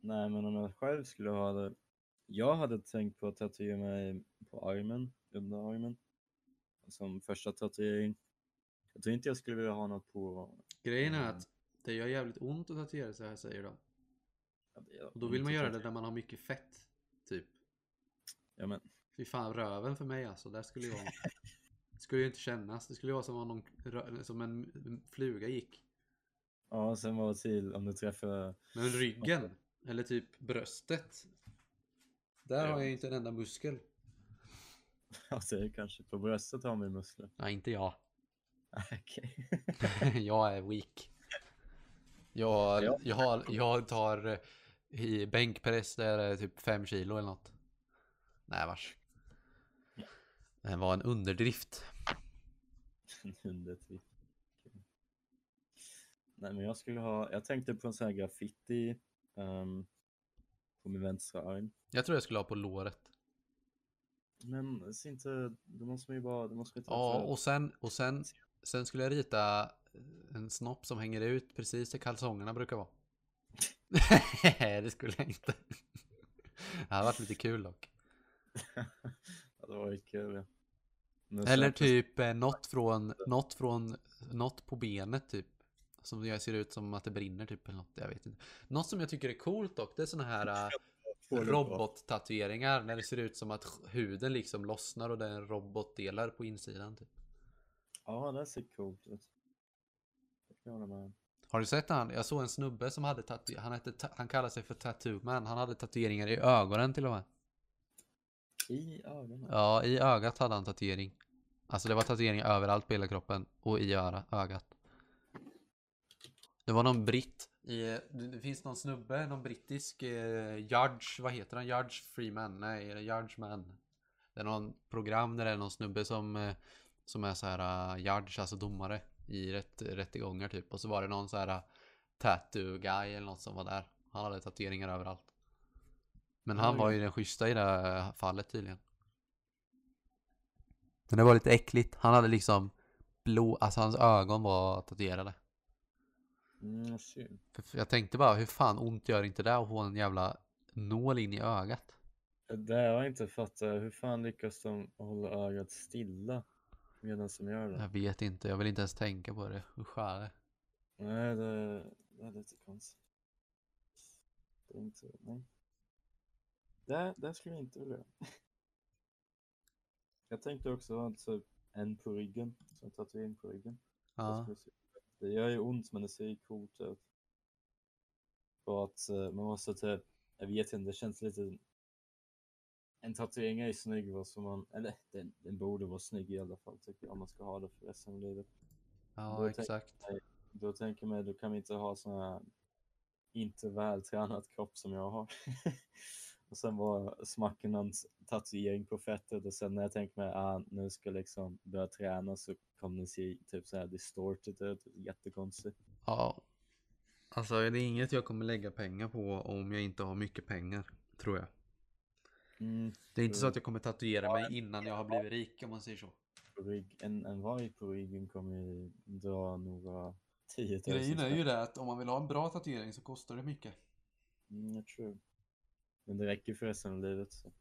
Nej men om jag själv skulle ha det. Jag hade tänkt på att tatuera mig på armen, underarmen. Som första tatuering. Jag tror inte jag skulle vilja ha något på... Grejen är Mm. att det gör jävligt ont att tatuera sig här säger de. ja, Och då vill man göra det där man har mycket fett. Typ. Ja men Fy fan röven för mig alltså. Där skulle jag... Det skulle ju inte kännas. Det skulle vara som om någon, som en fluga gick. Ja, sen var det till om du träffar... Men ryggen, eller typ bröstet. Där Ja. har jag ju inte en enda muskel. Ja, det är kanske. På bröstet har man ju muskler. Nej, inte jag. Okej. jag är weak. Jag, Ja. jag, har, jag tar eh, i bänkpress, det är typ 5 kilo eller något. Nej vars. Det var en underdrift. Hundet. Okej. Nej, men jag skulle ha... Jag tänkte på en sån här graffiti ehm, på min vänstra arm. Jag tror jag skulle ha på låret. Men ser inte... Det måste man ju bara... Det måste man Ja, och sen, och sen, sen skulle jag rita en snopp som hänger ut precis där kalsongerna brukar vara. Nej, det skulle jag inte. Det hade varit lite kul dock. ja, det var ju kul. ja. Eller typ eh, något från, något från, något på benet typ. Som jag ser ut som att det brinner typ eller något, jag vet inte. Något som jag tycker är coolt dock, det är såna här det robottatueringar när det ser ut som att huden liksom lossnar och det är en robotdelar på insidan typ. Ja, det ser coolt ut. Har du sett han? Jag såg en snubbe som hade tatu- han, hette, han kallar sig för Tattoo Man. Han hade tatueringar i ögonen till och med. I ögonen. Ja, i ögat hade han tatuering. Alltså det var tatueringar överallt på hela kroppen och i öra, ögat. Det var någon britt. I, det, finns någon snubbe, någon brittisk eh, judge, vad heter han? Judge Freeman? Nej, är det Judge Man? Det är någon program där det är någon snubbe som, eh, som är så här uh, judge, alltså domare i rätt, rättegångar typ. Och så var det någon så här uh, tattoo guy eller något som var där. Han hade tatueringar överallt. Men han var ju den schyssta i det här fallet tydligen. Men det var lite äckligt. Han hade liksom blå, alltså hans ögon var tatuerade. Mm, Jag tänkte bara, hur fan ont gör inte det att få en jävla nål in i ögat? Det har jag inte fattat. Hur fan lyckas de hålla ögat stilla medan de gör det? Jag vet inte, jag vill inte ens tänka på det. Usch är det? Nej, det, det är lite konstigt. Det är inte... Nej. Det, det skulle jag inte vilja. Jag tänkte också ha typ en på ryggen, så en tatuering på ryggen. Ja. Det gör ju ont men det ser ju coolt ut. Och att eh, man måste typ, jag vet inte, det känns lite... En tatuering är ju snygg vad som man, eller den, den borde vara snygg i alla fall tycker jag om man ska ha det för resten av livet. Då Ja, tänk- exakt. Då tänker man, då kan vi inte ha här inte vältränad kropp som jag har. och sen bara smacka någon tatuering på fettet och sen när jag tänker mig ah, nu ska jag liksom börja träna så kommer det se typ så här distorted ut, jättekonstigt. Ja. Alltså det är inget jag kommer lägga pengar på om jag inte har mycket pengar, tror jag. Mm, Det är inte så att jag kommer tatuera mig innan jag har blivit rik om man säger så. en, en varg på ryggen kommer ju dra några tiotusen Grejen är ju det att om man vill ha en bra tatuering så kostar det mycket. Mm, jag tror. Men det räcker för resten av livet. Så.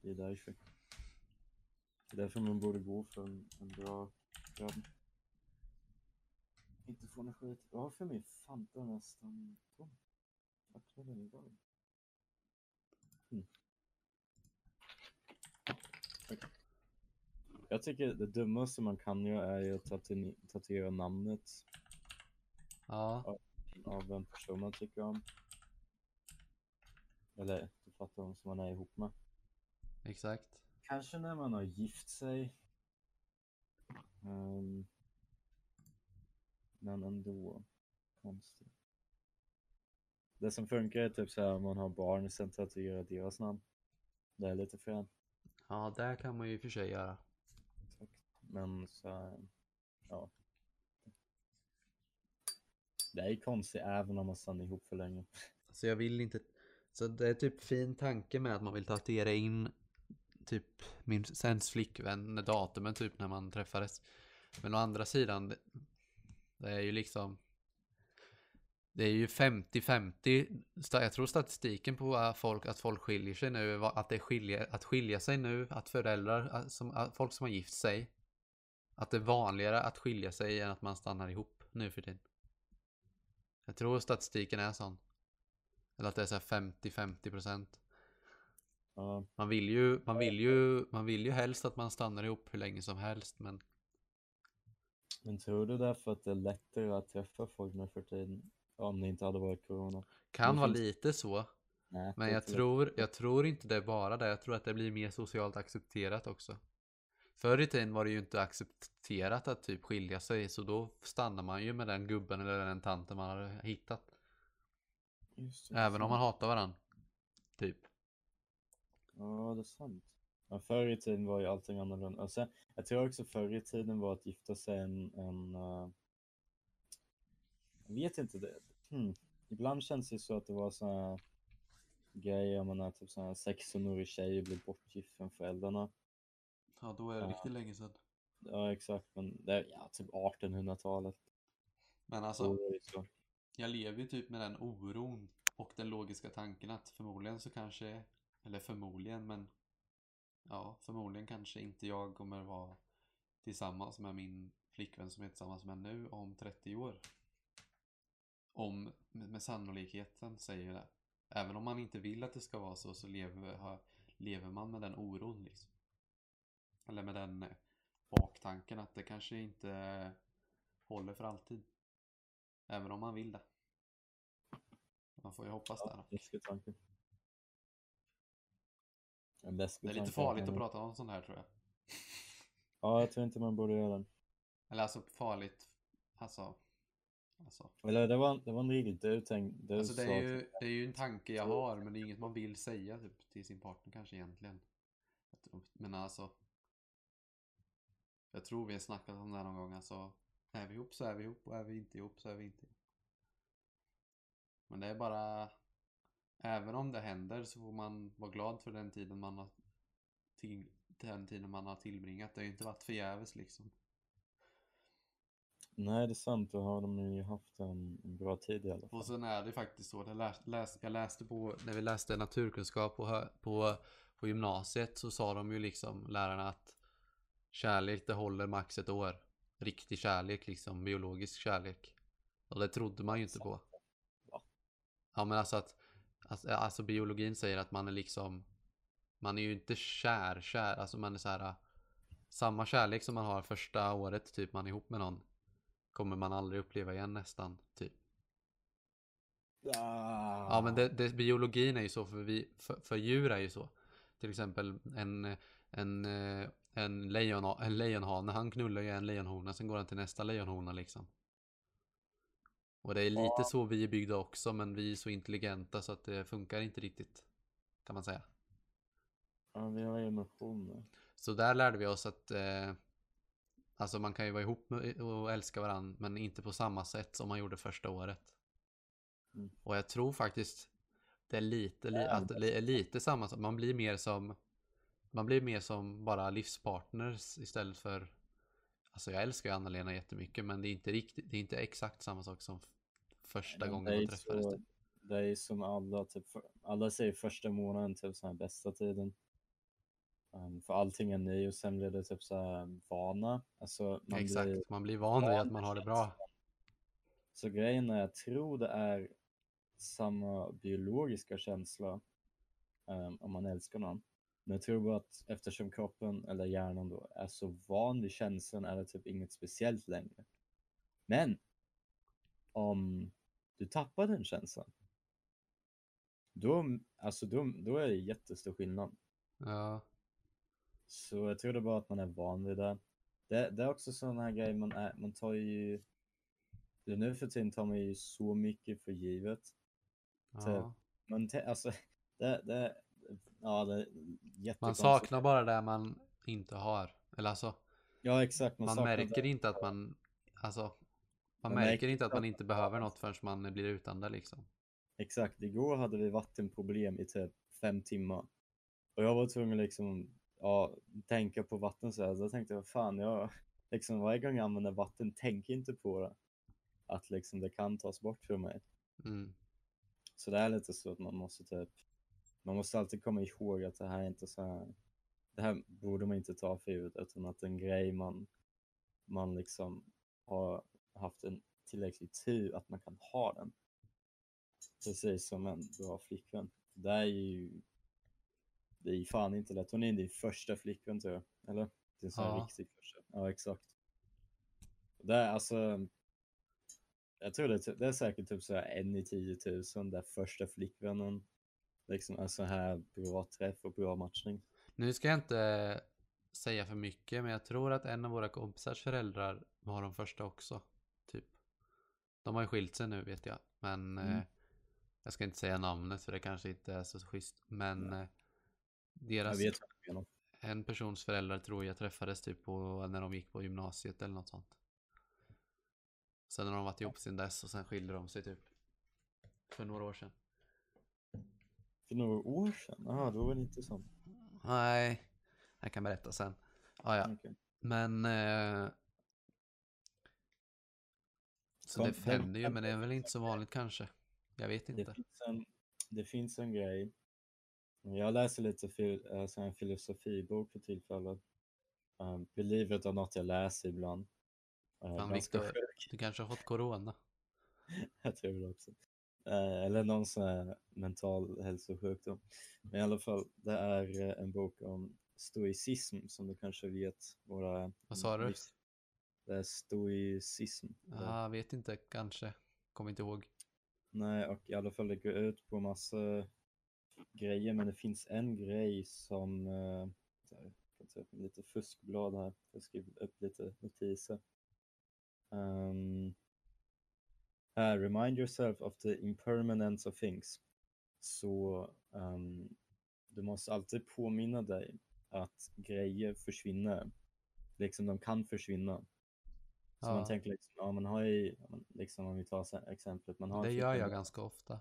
Det är därför. Det är därför man borde gå för en, en bra grabb. Inte få någon skit. Jag har för mig Fanta nästan tom. Var den idag? Mm. Jag tycker det dummaste man kan göra är att tatu- tatuera namnet Ja, av en person man tycker om. Eller du fattar vem som man är ihop med. exakt. Kanske när man har gift sig. Ehm, men ändå. Konstigt. Det som funkar är typ såhär om man har barn sen tatuerar deras namn. Det är lite fränt. Ja, det kan man ju i och för sig göra. Men så här, ja. Det är konstigt även om man stannar ihop för länge. Så jag vill inte... Så det är typ fin tanke med att man vill tatuera in typ min sens flickvän, datumen typ när man träffades. Men å andra sidan, det, det är ju liksom... Det är ju 50-50. Jag tror statistiken på att folk, att folk skiljer sig nu, att det skiljer, att skilja sig nu, att föräldrar, att, som, att folk som har gift sig, att det är vanligare att skilja sig än att man stannar ihop nu för tiden. Jag tror statistiken är sån. Eller att det är så här 50-50 procent. Ja, Man vill ju, man vill ju, man vill ju helst att man stannar ihop hur länge som helst men men tror du därför att det är lättare att träffa folk nu för tiden? Om det inte hade varit corona? kan vara lite så. Nej, Men jag tror, jag tror inte det är bara det. Jag tror att det blir mer socialt accepterat också. Förr i tiden var det ju inte accepterat att typ skilja sig så då stannar man ju med den gubben eller den tanten man har hittat. Just det, Även om man hatar varandra. Typ. Ja, det är sant. Men förr i tiden var ju allting annorlunda. Och sen, jag tror också förr i tiden var att gifta sig en... en eh, jag vet inte. Det. Hmm. Ibland känns det så att det var såna grejer om man är typ sån här 16-årig tjej blir bortgift från föräldrarna. Ja då är det riktigt länge sedan. Ja, exakt. Men det är ja, typ 1800-talet. Men Så alltså. Jag lever ju typ med den oron och den logiska tanken att förmodligen så kanske, eller förmodligen men ja, förmodligen kanske inte jag kommer vara tillsammans med min flickvän som jag är tillsammans med nu om 30 år. Om, med sannolikheten säger jag det. Även om man inte vill att det ska vara så så lever, lever man med den oron liksom. Eller med den baktanken att det kanske inte håller för alltid. Även om man vill det. Man får ju hoppas. Ja, Då. läskig tanke. Det är lite farligt att prata om sånt här tror jag. Ja, jag tror inte man borde göra det. Eller alltså farligt. Alltså. Alltså, Eller det var, det var en regel du tänkte. Alltså det, är ju, det är ju en tanke jag har men det är inget man vill säga typ, till sin partner kanske egentligen. Men alltså. Jag tror vi har snackat om det här någon gång. Alltså, är vi ihop så är vi ihop och är vi inte ihop så är vi inte ihop. Men det är bara. Även om det händer så får man vara glad för den tiden man har till, den tiden man har tillbringat. Det har ju inte varit förgäves liksom. Nej, det är sant. Då har de ju haft en, bra tid i alla fall. Och sen är det faktiskt så, jag läste, läs, jag läste på, när vi läste naturkunskap på, på, på gymnasiet så sa de ju liksom lärarna att kärlek det håller max ett år. Riktig kärlek liksom, biologisk kärlek. Och det trodde man ju inte på. Ja men alltså att, alltså, alltså biologin säger att man är liksom, man är ju inte kär, kär, alltså man är så här samma kärlek som man har första året typ man är ihop med någon kommer man aldrig uppleva igen nästan typ. Ah. Ja men det, det, biologin är ju så för, vi, för, för djur är ju så. Till exempel en, en, eh, en, lejon, en lejonhane, han knullar ju en lejonhona, sen går han till nästa lejonhona liksom. Och det är lite så vi är byggda också, men vi är så intelligenta så att det funkar inte riktigt. Kan man säga. Ja, vi har emotioner. Så där lärde vi oss att eh, Alltså man kan ju vara ihop och älska varandra men inte på samma sätt som man gjorde första året. Mm. Och jag tror faktiskt det är lite, li, Ja, att det är lite samma sak. Man blir mer som Man blir mer som bara livspartners istället för Alltså jag älskar ju Anna-Lena jättemycket men det är inte riktigt Det är inte exakt samma sak som första Men gången man träffades. så- typ. Det är som alla, typ, alla säger första månaden typ sån här bästa tiden. Um, för allting är ny och sen blir det typ så här vana. Alltså man Exakt, blir man blir van vid att man har det bra. Så grejen är, jag tror det är samma biologiska känsla um, om man älskar någon. Men jag tror bara att eftersom kroppen eller hjärnan då är så van vid känslan är det typ inget speciellt längre. Men om du tappar den känslan, då, alltså då, då är det jättestor skillnad. Ja, Så jag tror det bara att man är van vid det. Det, det är också sådana här grejer man, är, man tar ju... Nu för tiden tar man ju så mycket för givet. ja. Man, te- alltså, det, det, ja, det är Man saknar bara det man inte har. Eller alltså, Ja, exakt. Man, man märker det. inte att man, alltså, man Man märker märker inte att man inte behöver något förrän man blir utan det liksom. Exakt. Igår hade vi vattenproblem i typ fem timmar. Och jag var tvungen liksom, ja, tänka på vatten så här. Så jag tänkte, vad fan, jag, liksom varje gång jag använder vatten, tänker inte på det. Att liksom det kan tas bort för mig. Mm. Så det är lite så att man måste typ, man måste alltid komma ihåg att det här är inte så här, det här borde man inte ta för givet utan att en grej man, man liksom har haft en tillräcklig tur att man kan ha den. Precis som en bra flickvän. Det är ju, det är ju fan inte lätt. Hon är din första flickvän tror jag, eller? Din sån Ja. riktig första. Ja, exakt. Det är alltså, jag tror det, det är säkert typ så här en i 10 000 där första flickvännen liksom är så här bra träff och bra matchning. Nu ska jag inte säga för mycket, men jag tror att en av våra kompisars föräldrar var de första också. Typ. De har ju skilt sig nu vet jag, men Mm. eh, jag ska inte säga namnet för det kanske inte är så schysst. Men eh, deras, en persons föräldrar tror jag träffades typ på, när de gick på gymnasiet eller något sånt. Sen har de varit ihop sen dess och sen skilde de sig typ. För några år sedan. För några år sedan? Jaha, då var det inte sånt. Nej, jag kan berätta sen. Ah, ja. Okej. Men... Eh, så det det- händer ju, men det är väl inte så vanligt kanske. Jag vet Det inte. finns, en, det finns en grej. Jag läser lite fil, så här en filosofibok för tillfället. Um, it or not, jag läser ibland. Uh, Fan, Viktor. Du kanske har fått corona. jag tror det också. Eh, eller någon sån här mental hälsosjukdom. Men i alla fall, det är eh, en bok om stoicism som du kanske vet. Våra Vad sa du? Det är stoicism. Ja, vet inte, kanske. Kommer inte ihåg. Nej, och i alla fall det går ut på massa grejer, men det finns en grej som, eh, så här, jag ta upp lite fuskblad här, jag skriver upp lite notiser. Um, här, remind yourself of the impermanence of things. Så ehm, du måste alltid påminna dig att grejer försvinner. Liksom de kan försvinna. Så Ja. man tänker liksom, ja man har ju, liksom om vi tar exemplet, man har Det en gör jag ganska ofta.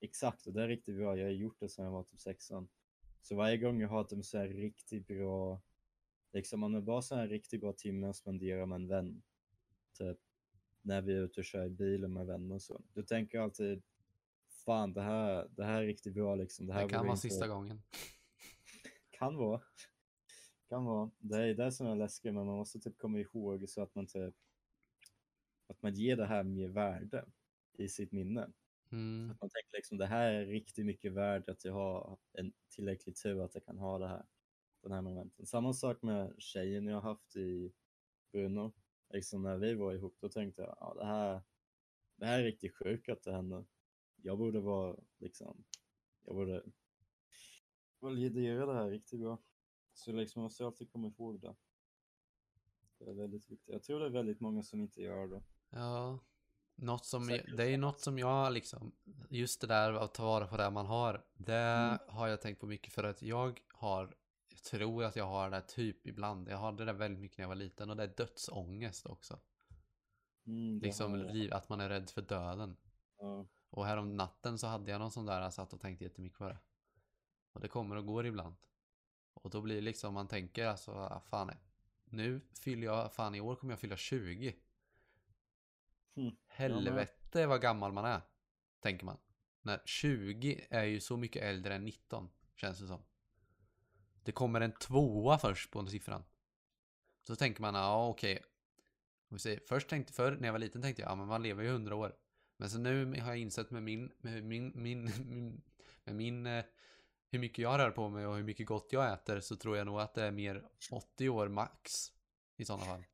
Exakt, och det är riktigt bra. Jag har gjort det sedan jag var typ 16. Så varje gång jag har typ så här riktigt bra, liksom om det bara så här riktigt bra timme att spendera med en vän, typ när vi är ute och kör i bilen med vänner och så, då tänker alltid, fan det här, det här är riktigt bra liksom. Det, här Det kan vara sista gången. Kan vara. Kan vara. Det är det som är läskigt, men man måste typ komma ihåg så att man typ, att man ger det här mer värde i sitt minne. Mm. Att man tänker liksom det här är riktigt mycket värde att jag har en tillräcklig tur att jag kan ha det här. Den här momenten. Samma sak med tjejen jag haft i Bruno. Liksom när vi var ihop då tänkte jag ja, det, här, det här är riktigt sjukt att det händer. Jag borde vara liksom, jag borde validera det här riktigt bra. Så liksom man måste alltid komma ihåg det. Det är väldigt viktigt. Jag tror det är väldigt många som inte gör det. Ja. Något som, Säkert. det är något som jag liksom, just det där att ta vara på det man har, det Mm. har jag tänkt på mycket för att jag har, tror att jag har det där typ ibland, jag hade det där väldigt mycket när jag var liten och det är dödsångest också. Mm, Liksom jag. att man är rädd för döden. Ja. Och här om natten så hade jag någon sån där, jag satt och tänkte jättemycket på det. Och det kommer och går ibland. Och då blir det liksom, man tänker alltså, ah, fan, nu fyller jag, fan i år kommer jag fylla 20. Mm, Helvete vad gammal man är, tänker man. När 20 är ju så mycket äldre än 19, känns det som. Det kommer en tvåa först på den siffran. Så tänker man, ja okej. Om vi säger, Först tänkte, förr när jag var liten tänkte jag, ja men man lever ju 100 år. Men så nu har jag insett med min, med min, min, min med min, eh, hur mycket jag rör på mig och hur mycket gott jag äter så tror jag nog att det är mer 80 år max. I sådana fall.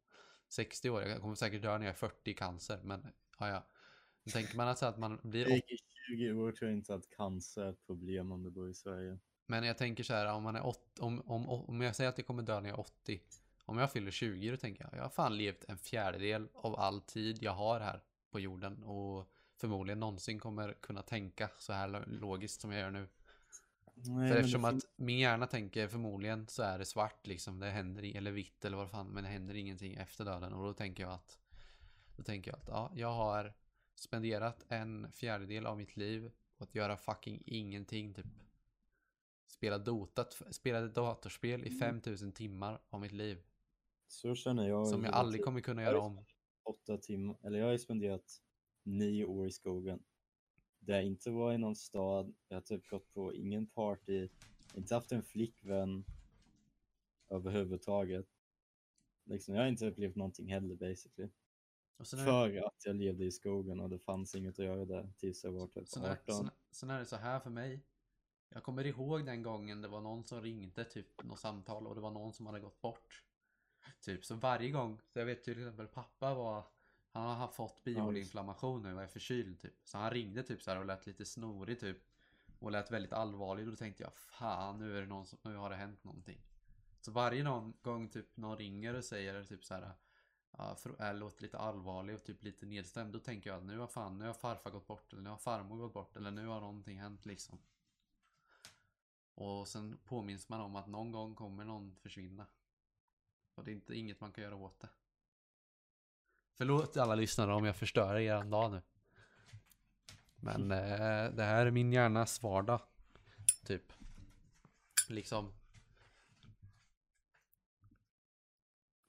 60 år, jag kommer säkert dö när jag är 40 i cancer, men ja ja. Tänker man alltså att man blir... I 20 år tror jag inte att cancer är ett problem om du bor i Sverige. Men jag tänker så här, om man är 80, om, om, om jag säger att jag kommer dö när jag är 80. Om jag fyller 20 då tänker jag, jag har fan levt en fjärdedel av all tid jag har här på jorden och förmodligen någonsin kommer kunna tänka så här logiskt som jag gör nu. Nej, För eftersom att min hjärna tänker förmodligen så är det svart liksom, det händer eller vitt eller vad fan, men det händer ingenting efter döden och då tänker jag att då tänker jag att ja, jag har spenderat en fjärdedel av mitt liv på att göra fucking ingenting typ. Spela Dota, spelade datorspel i 5000 mm. timmar av mitt liv. Så känner jag. Som jag aldrig kommer kunna göra om. Åtta timmar, eller jag har spenderat nio år i skogen. Där jag inte var i någon stad, jag har typ gått på ingen party, inte haft en flickvän överhuvudtaget. Liksom, jag har inte upplevt någonting heller basically. För det... att jag levde i skogen och det fanns inget att göra där tills jag var typ 18. Sen, sen är det så här för mig. Jag kommer ihåg den gången det var någon som ringde typ något samtal och det var någon som hade gått bort. Typ så varje gång, så jag vet till exempel pappa var han har fått bihåleinflammation nu och är förkyld typ. Så han ringde typ så här och lät lite snorig typ. Och lät väldigt allvarlig och då tänkte jag fan nu är det någon som, nu har det hänt någonting. Så varje någon gång typ någon ringer och säger typ så här äh, låter lite allvarlig och typ lite nedstämd. Då tänker jag att nu har fan, nu har farfar gått bort eller nu har farmor gått bort eller nu har någonting hänt liksom. Och sen påminns man om att någon gång kommer någon försvinna. Och det är inte inget man kan göra åt det. Förlåt alla lyssnare om jag förstör er dag nu. Men eh, det här är min hjärnas vardag. Typ. Liksom.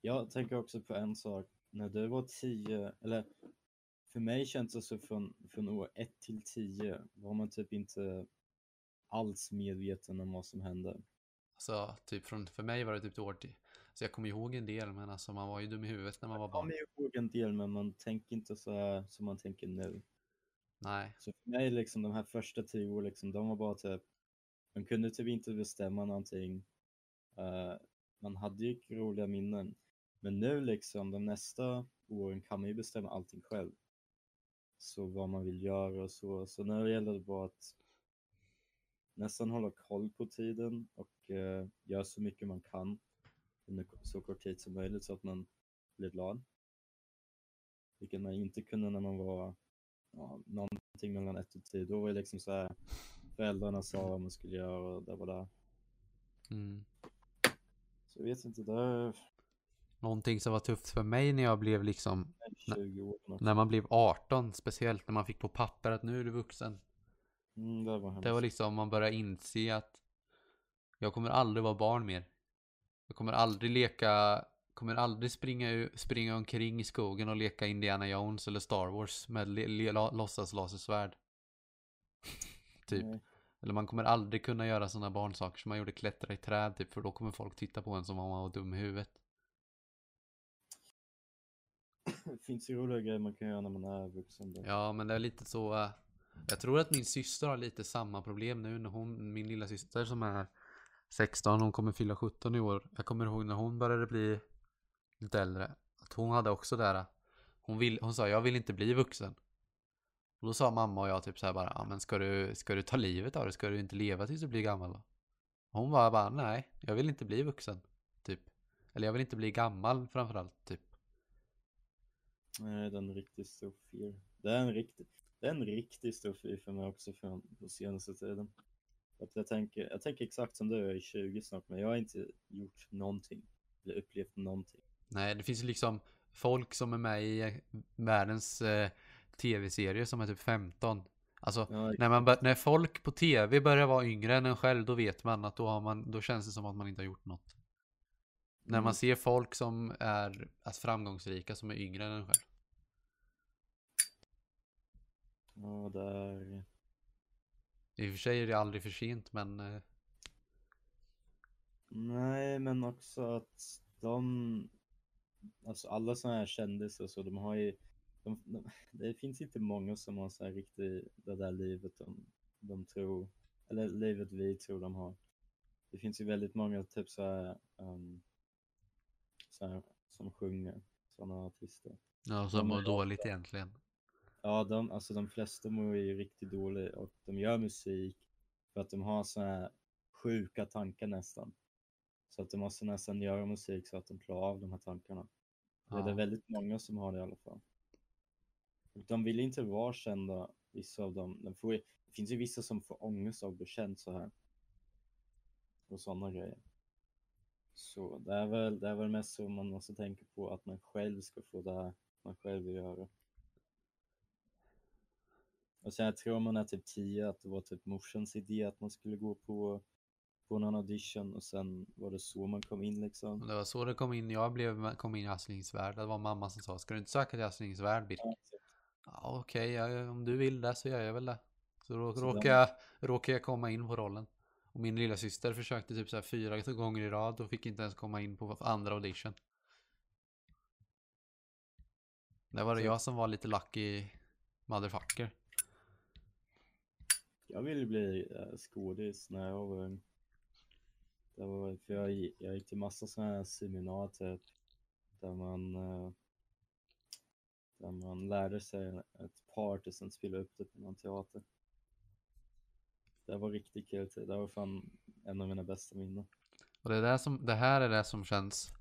Jag tänker också på en sak. När du var tio, eller för mig känns det så från, från år ett till tio var man typ inte alls medveten om vad som hände. Alltså, typ från, för mig var det typ år till, så jag kommer ihåg en del, men alltså man var ju dum i huvudet när man var barn. Jag kommer ihåg en del, men man tänker inte så här som man tänker nu. Nej. Så för mig, liksom de här första tio åren, liksom, de var bara typ, man kunde typ inte bestämma någonting. Uh, man hade ju roliga minnen. Men nu liksom, de nästa åren kan man ju bestämma allting själv. Så vad man vill göra och så. Så nu gäller det bara att nästan hålla koll på tiden och uh, göra så mycket man kan under så kort tid som möjligt så att man blir glad. Vilket man inte kunde när man var ja, någonting mellan ett och tio. Då var det liksom så här föräldrarna sa vad man skulle göra och det var där. Mm. Så jag vet inte, där... Någonting som var tufft för mig när jag blev liksom när, när man blev 18 speciellt när man fick på papper att nu är du vuxen. Mm, det, var det var liksom man började inse att jag kommer aldrig vara barn mer. Jag kommer aldrig leka, kommer aldrig springa, springa omkring i skogen och leka Indiana Jones eller Star Wars med låtsas lasersvärd. typ. Mm. Eller man kommer aldrig kunna göra sådana barnsaker som man gjorde klättra i träd typ för då kommer folk titta på en som om man var dum i huvudet. Det finns ju roliga grejer man kan göra när man är vuxen. Då. Ja men det är lite så. Jag tror att min syster har lite samma problem nu när hon, min lilla syster som är 16, hon kommer fylla 17 i år. Jag kommer ihåg när hon började bli lite äldre. Att hon hade också där. Hon, vill, hon sa jag vill inte bli vuxen. Och då sa mamma och jag typ så här bara, ja men ska du, ska du ta livet av dig? Ska du inte leva tills du blir gammal då? Och hon var bara, nej, jag vill inte bli vuxen. Typ. Eller jag vill inte bli gammal framförallt, typ. Nej, den är riktigt stor fear. Det är en riktigt, det är en riktigt stor fear för mig också från på senaste tiden. Att jag, tänker, jag tänker exakt som du, jag är 20 snart, men jag har inte gjort någonting. Eller upplevt någonting. Nej, det finns ju liksom folk som är med i världens eh, tv-serie som är typ 15. Alltså, ja, när, man när folk på tv börjar vara yngre än en själv, då vet man att då, har man, då känns det som att man inte har gjort något. Mm. När man mm. ser folk som är alltså, framgångsrika som är yngre än en själv. Ja, det är i och för sig är det aldrig för sent men... Eh... Nej, men också att de, alltså alla sådana här kändisar så de har ju, de, de, det finns inte många som har så här riktigt det där livet de, de tror, eller livet vi tror de har. Det finns ju väldigt många typ så här, um, så här som sjunger, sådana artister. Ja, som mår är dåligt egentligen. Ja, de, alltså de flesta mår ju riktigt dåligt och de gör musik för att de har så här sjuka tankar nästan. Så att de måste nästan göra musik så att de klarar av de här tankarna. Det är Ja. väldigt många som har det i alla fall. Och de vill inte vara kända, vissa av dem. De får, det finns ju vissa som får ångest av att bli känd så här. Och sådana grejer. Så det är, väl, det är väl mest så man måste tänka på att man själv ska få det här man själv vill göra. Och sen jag tror man är typ 10 att det var typ morsans idé att man skulle gå på, på någon audition och sen var det så man kom in liksom. Det var så det kom in. Jag blev, kom in i Asslings värld. Det var mamma som sa, ska du inte söka till Asslings värld, Birk? Ja. Ja, okej, ja, om du vill det så gör jag väl det. Så då Så råkade jag, råkade jag komma in på rollen. Och min lilla syster försökte typ så här fyra gånger i rad och fick inte ens komma in på andra audition. Det var det jag som var lite lucky motherfucker. Jag ville bli äh, skådis när jag var ung. Det var, för jag, jag gick till massa sådana här seminarier typ, där man, eh, där man lärde sig ett part och sen spela upp det på någon teater. Det var riktigt kul. Det var fan en av mina bästa minnen. Och det, är det, som, det här är det som känns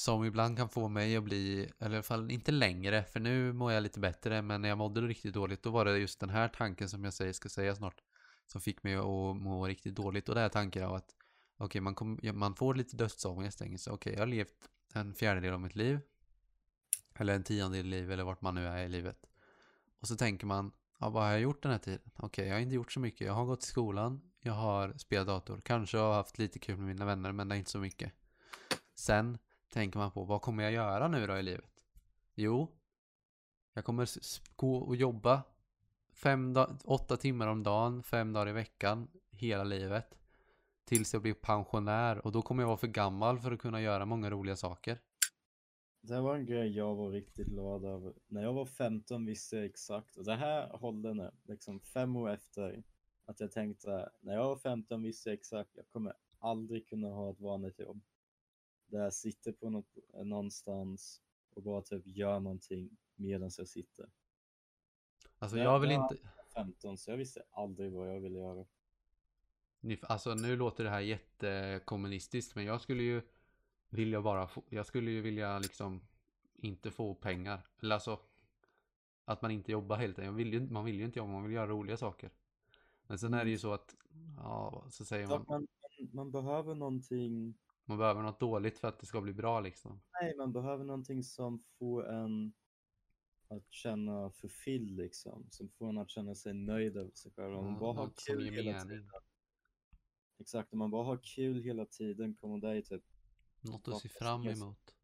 som ibland kan få mig att bli, eller i alla fall inte längre, för nu mår jag lite bättre, men när jag mådde riktigt dåligt, då var det just den här tanken som jag säger, ska säga snart, som fick mig att må riktigt dåligt. Och det är tanken av att, okej, man, kom, man får lite dödsångest, tänker okay, okej, jag har levt en fjärdedel av mitt liv, eller en tiondel i livet, eller vart man nu är i livet. Och så tänker man, ja, vad har jag gjort den här tiden? Okej, jag har inte gjort så mycket. Jag har gått till skolan, jag har spelat dator, kanske har haft lite kul med mina vänner, men det är inte så mycket. Sen tänker man på, vad kommer jag göra nu då i livet? Jo, jag kommer gå och jobba fem åtta timmar om dagen, fem dagar i veckan, hela livet. Tills jag blir pensionär och då kommer jag vara för gammal för att kunna göra många roliga saker. Det var en grej jag var riktigt glad över. När jag var 15 visste jag exakt, och det här håller nu, liksom fem år efter, att jag tänkte, när jag var 15 visste jag exakt, jag kommer aldrig kunna ha ett vanligt jobb. Där jag sitter på något, någonstans och bara typ gör någonting medan jag sitter. Alltså Ja, jag vill inte... 15, så jag visste aldrig vad jag ville göra. Alltså nu låter det här jättekommunistiskt men jag skulle ju vilja bara få, jag skulle ju vilja liksom inte få pengar. Eller alltså att man inte jobbar helt enkelt. Jag vill ju, man vill ju inte jobba, man vill göra roliga saker. Men sen är det ju så att, ja, så säger man, man, man, man behöver någonting, man behöver något dåligt för att det ska bli bra liksom. nej, man behöver någonting som får en att känna fulfilled liksom, som får en att känna sig nöjd över sig själv. Om man bara har kul hela mening. tiden. Exakt, om man bara har kul hela tiden kommer det ju typ, Något att se fram emot.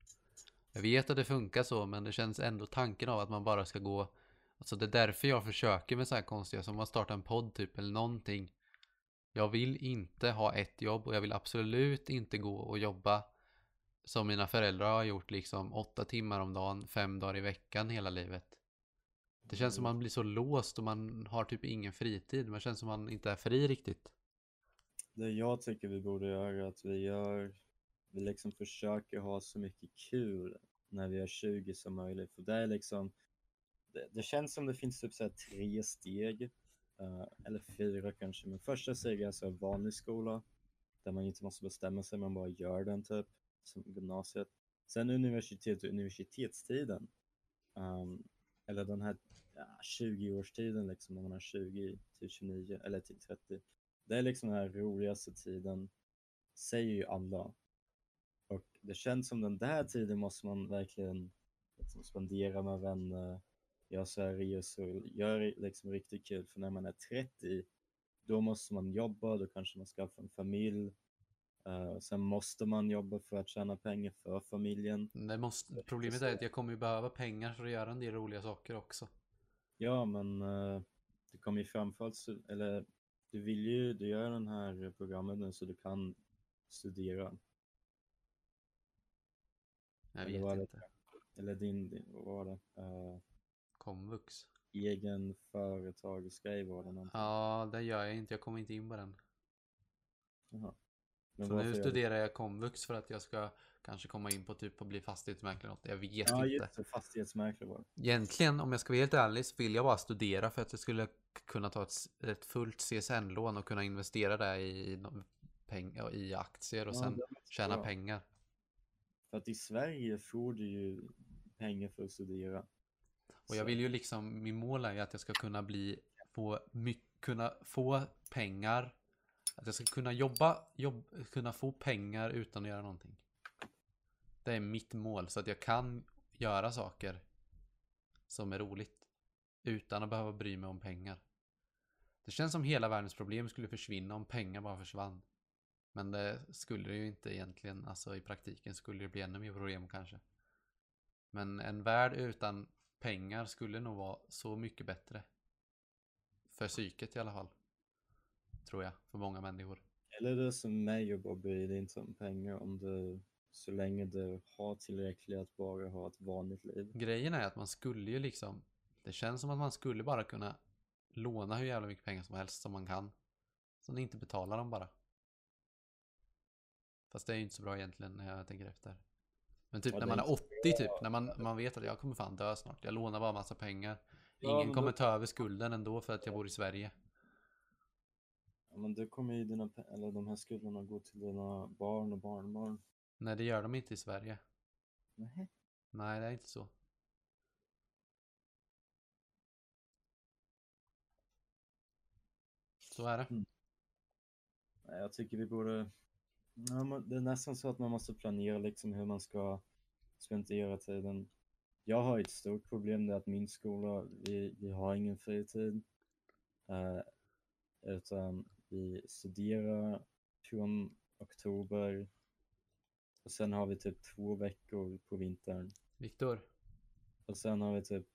Jag vet att det funkar så, men det känns ändå tanken av att man bara ska gå. Alltså det är därför jag försöker med så här konstiga som att starta en podd typ eller någonting. Jag vill inte ha ett jobb och jag vill absolut inte gå och jobba som mina föräldrar har gjort liksom åtta timmar om dagen, fem dagar i veckan hela livet. Det känns som man blir så låst och man har typ ingen fritid. Man känns som man inte är fri riktigt. det jag tycker vi borde göra är att vi gör, vi liksom försöker ha så mycket kul när vi är 20 som möjligt. För det är liksom, det, det känns som det finns typ så tre steg, Eh, eller fyra kanske. Men första steget är alltså vanlig skola, där man inte måste bestämma sig, man bara gör den typ, som gymnasiet. Sen universitet och universitetstiden, um, eller den här ja, 20-årstiden liksom, när man är 20 till 29 eller till 30. Det är liksom den här roligaste tiden, säger ju alla. Och det känns som den där tiden måste man verkligen liksom spendera med vänner, göra så här resor, göra liksom riktigt kul. För när man är 30, då måste man jobba, då kanske man skaffar en familj. Uh, sen måste man jobba för att tjäna pengar för familjen. Det måste, problemet är att jag kommer ju behöva pengar för att göra en del roliga saker också. Ja, men uh, det kommer ju framförallt, så- eller du vill ju, du gör den här programmet nu så du kan studera? Jag Eller vet det- inte. Eller din, din vad var det? Eh, Komvux. egen företagsgrej var det någonting? Ja, det gör jag inte. Jag kommer inte in på den. Jaha. Men Så nu studerar jag komvux för att jag ska kanske komma in på typ att bli fastighetsmäklare något. Jag vet Ja, inte. just det. Fastighetsmäklare var det. Egentligen, om jag ska vara helt ärlig, så vill jag bara studera för att jag skulle kunna ta ett, ett fullt CSN-lån och kunna investera det i, peng, i aktier och Ja, sen tjäna bra. pengar. För att i Sverige får du ju pengar för att studera. Och jag vill ju liksom, min mål är ju att jag ska kunna bli, få, my, kunna få pengar. Att jag ska kunna jobba, jobb, kunna få pengar utan att göra någonting. Det är mitt mål, så att jag kan göra saker som är roligt. Utan att behöva bry mig om pengar. Det känns som hela världens problem skulle försvinna om pengar bara försvann. Men det skulle det ju inte egentligen, alltså i praktiken skulle det bli ännu mer problem kanske. Men en värld utan pengar skulle nog vara så mycket bättre. För psyket i alla fall. Tror jag, för många människor. Eller det som mig och bara bry dig inte om pengar om du, så länge du har tillräckligt att bara ha ett vanligt liv. Grejen är att man skulle ju liksom, det känns som att man skulle bara kunna låna hur jävla mycket pengar som helst som man kan. Så ni inte betalar dem bara. Fast det är ju inte så bra egentligen när jag tänker efter. Men typ Ja, när man är inte 80 typ, när man, man vet att jag kommer fan dö snart. Jag lånar bara massa pengar. Ja, Ingen men kommer då- ta över skulden ändå för att jag bor i Sverige. Ja, men då kommer ju dina, eller de här skulderna gå till dina barn och barnbarn. Nej, det gör de inte i Sverige. Nej. Nej, det är inte så. Så är det. Nej, jag tycker vi borde... Ja, det är nästan så att man måste planera liksom hur man ska spendera tiden. Jag har ett stort problem, det är att min skola, vi, vi har ingen fritid. Eh, utan vi studerar från oktober och sen har vi typ två veckor på vintern Viktor, och sen har vi typ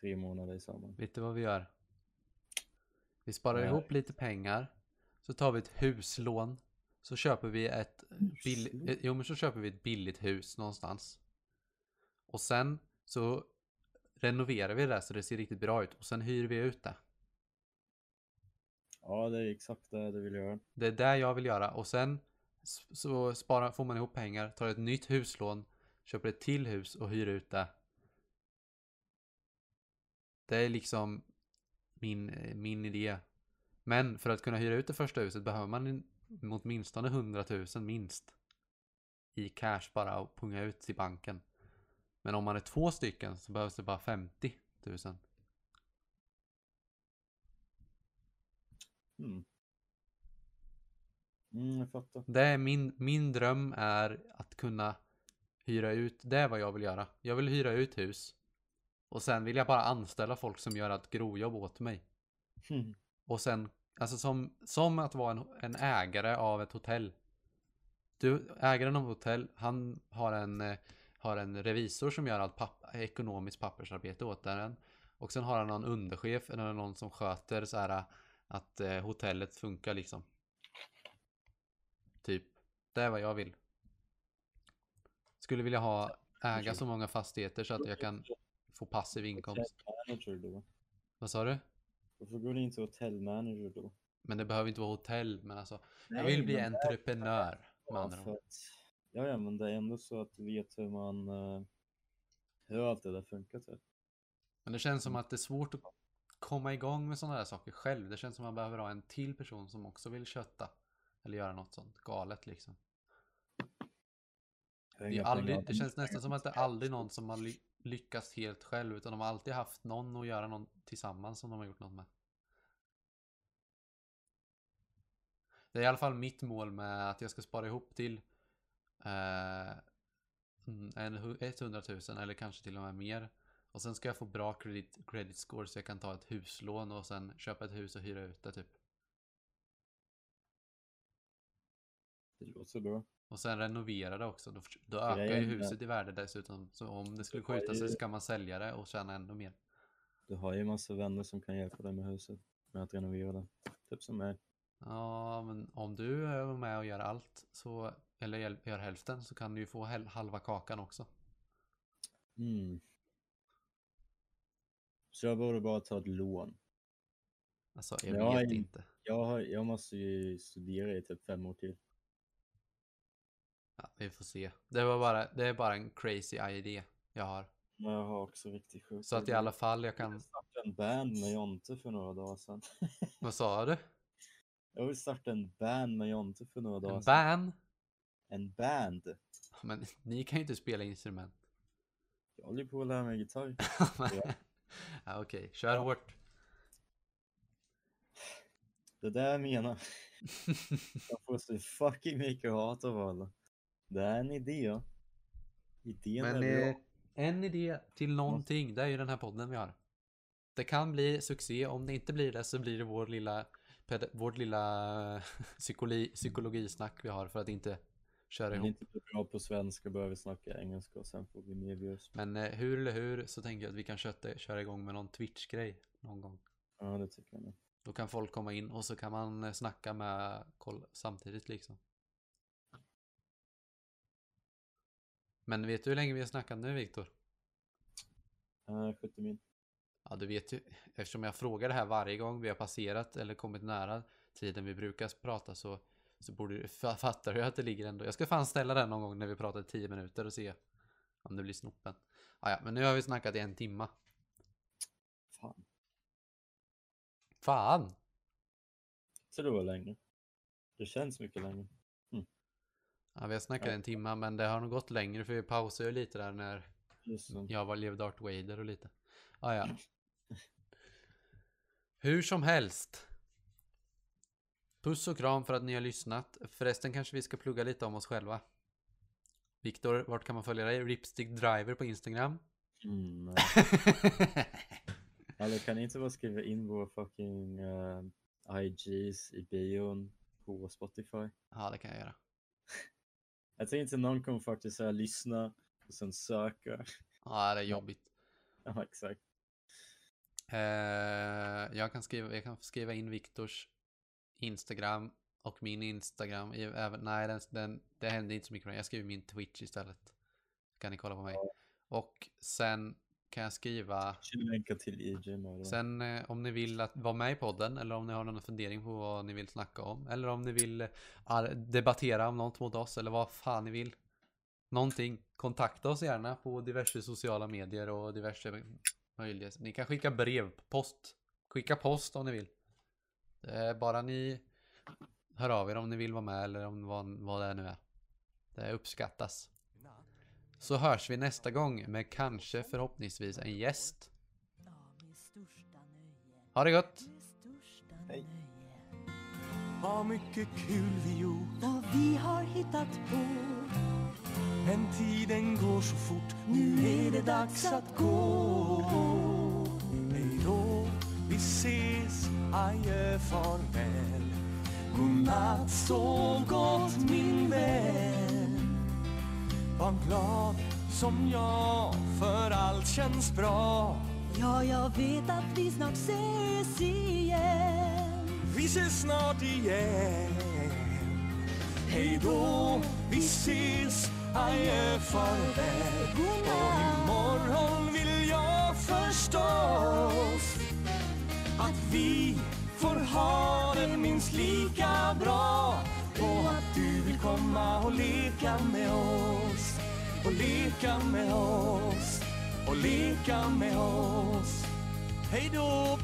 tre månader i sommar. vet du vad vi gör? Vi sparar Nej. ihop lite pengar. Så tar vi ett huslån. Så köper vi ett, bill, eh, jo, men så köper vi ett billigt hus någonstans. Och sen så renoverar vi det så det ser riktigt bra ut. Och sen hyr vi ut det. Ja, det är exakt det du vill göra. Det är det jag vill göra och sen så sparar, får man ihop pengar, tar ett nytt huslån, köper ett till hus och hyr ut det. Det är liksom min, eh, min idé. Men för att kunna hyra ut det första huset behöver man en- åtminstone 100 000 minst. I cash bara och punga ut till banken. Men om man är två stycken så behövs det bara 50 000. Mm. Mm, jag fattar. Det är min, min dröm är att kunna hyra ut, det är vad jag vill göra. Jag vill hyra ut hus. Och sen vill jag bara anställa folk som gör ett grovjobb åt mig. Mm. Och sen, alltså som, som att vara en, en ägare av ett hotell. Du, ägaren av ett hotell, han har en, eh, har en revisor som gör allt papp, ekonomiskt pappersarbete åt den. Och sen har han någon underchef eller någon som sköter så här att eh, hotellet funkar liksom. Typ. Det är vad jag vill. Skulle vilja ha, äga så många fastigheter så att jag kan få passiv inkomst. Vad sa du? Varför går du inte hotellmanager då? Men det behöver inte vara hotell, men alltså. Jag vill bli entreprenör. Med andra ord. Ja, ja, men det är ändå så att du vet hur man... eh, hur allt det där funkar typ. Men det känns som att det är svårt att komma igång med sådana här saker själv. Det känns som att man behöver ha en till person som också vill kötta. Eller göra något sånt galet liksom. Det, aldrig, det känns nästan som att det är aldrig någon som har lyckas lyckats helt själv. Utan de har alltid haft någon att göra någon tillsammans som de har gjort något med. Det är i alla fall mitt mål med att jag ska spara ihop till eh, mm, en 100 000 eller kanske till och med mer. Och sen ska jag få bra credit, credit score så jag kan ta ett huslån och sen köpa ett hus och hyra ut det typ. Det låter bra. Och sen renovera det också. Då, då ökar ju huset i värde dessutom. Så om det skulle skjuta sig så kan man sälja det och tjäna ännu mer. Du har ju massa vänner som kan hjälpa dig med huset. Med att renovera det. Typ som mig. Ja, men om du är med och gör allt, så, eller gör hälften, så kan du ju få halva kakan också. Mm. Så jag borde bara ta ett lån. Alltså, jag Ja, vet inte. Jag, har, jag måste ju studera i typ fem år till. Ja, vi får se. Det, var bara, det är bara en crazy idé jag har. Men jag har också riktigt sjukt. Så att i alla fall jag Jag kan... startade en band med Jonte för några dagar sedan. Vad sa du? Jag vill starta en band med Jonte för några dagar En sedan. ban? En band. Men ni kan ju inte spela instrument. Jag håller på att lära mig gitarr. ja, Okej, kör hårt. Det där jag menar. Jag får så fucking mycket hat av alla. Det är en idé. Idén Men är bra. eh, en idé till någonting, det är ju den här podden vi har. Det kan bli succé, om det inte blir det så blir det vår lilla, vårt lilla psykologi, psykologisnack vi har för att inte köra Om ihop. inte blir bra på svenska börjar vi snacka engelska och sen får vi medge oss. Men eh, hur eller hur så tänker jag att vi kan köta, köra igång med någon Twitch-grej någon gång. Ja, det tycker jag med. Då kan folk komma in och så kan man eh, snacka med koll samtidigt liksom. Men vet du hur länge vi har snackat nu Viktor? Uh, 70 min. Ja, du vet ju, eftersom jag frågar det här varje gång vi har passerat eller kommit nära tiden vi brukar prata så, så borde du, fa- fattar du att det ligger ändå. Jag ska fan ställa den någon gång när vi pratar 10 minuter och se om det blir snoppen. Ah, ja, men nu har vi snackat i en timma. Fan. Fan! Så det var längre. Det känns mycket längre. Ja, vi har snackat en timma men det har nog gått längre för vi pausade ju lite där när jag var Lev Darth Vader och lite. Ah, ja. Hur som helst. Puss och kram för att ni har lyssnat. Förresten kanske vi ska plugga lite om oss själva. Viktor, vart kan man följa dig? Ripstick Driver på Instagram. Mm, nej. Eller kan ni inte bara skriva in våra fucking uh, IGs i bion på Spotify? ja, det kan jag göra. Jag tänkte någon kommer faktiskt säga lyssna och sen söka. Ja, det är jobbigt. Ja, exakt. Eh, jag, kan skriva, jag kan skriva in Viktors Instagram och min Instagram. Även, nej, den, den, det händer inte så mycket. Jag skriver min Twitch istället. Kan ni kolla på mig. Och sen kan jag skriva Jag länkar till IJ. Sen eh, om ni vill att vara med i podden eller om ni har någon fundering på vad ni vill snacka om eller om ni vill eh, debattera om något mot oss eller vad fan ni vill. Någonting. Kontakta oss gärna på diverse sociala medier och diverse möjligheter. Ni kan skicka brev, post. Skicka post om ni vill. Bara ni hör av er om ni vill vara med eller om vad, vad det nu är. Det uppskattas. Så hörs vi nästa gång med kanske förhoppningsvis en gäst. Ha det gott! Hej. Vad mycket kul vi gjort Vad vi har hittat på. Men tiden går så fort Nu är det dags att gå Hej då, vi ses Adjö, farväl Godnatt, sov gott min vän Var glad som jag För allt känns bra. Ja, jag vet att vi snart ses igen. Vi ses snart igen. Hej då, vi ses. Adjö, farväl Och imorgon vill jag förstås Att vi får ha det minst lika bra. Och att du vill komma och leka med oss Och leka med oss Och leka med oss. Hej då!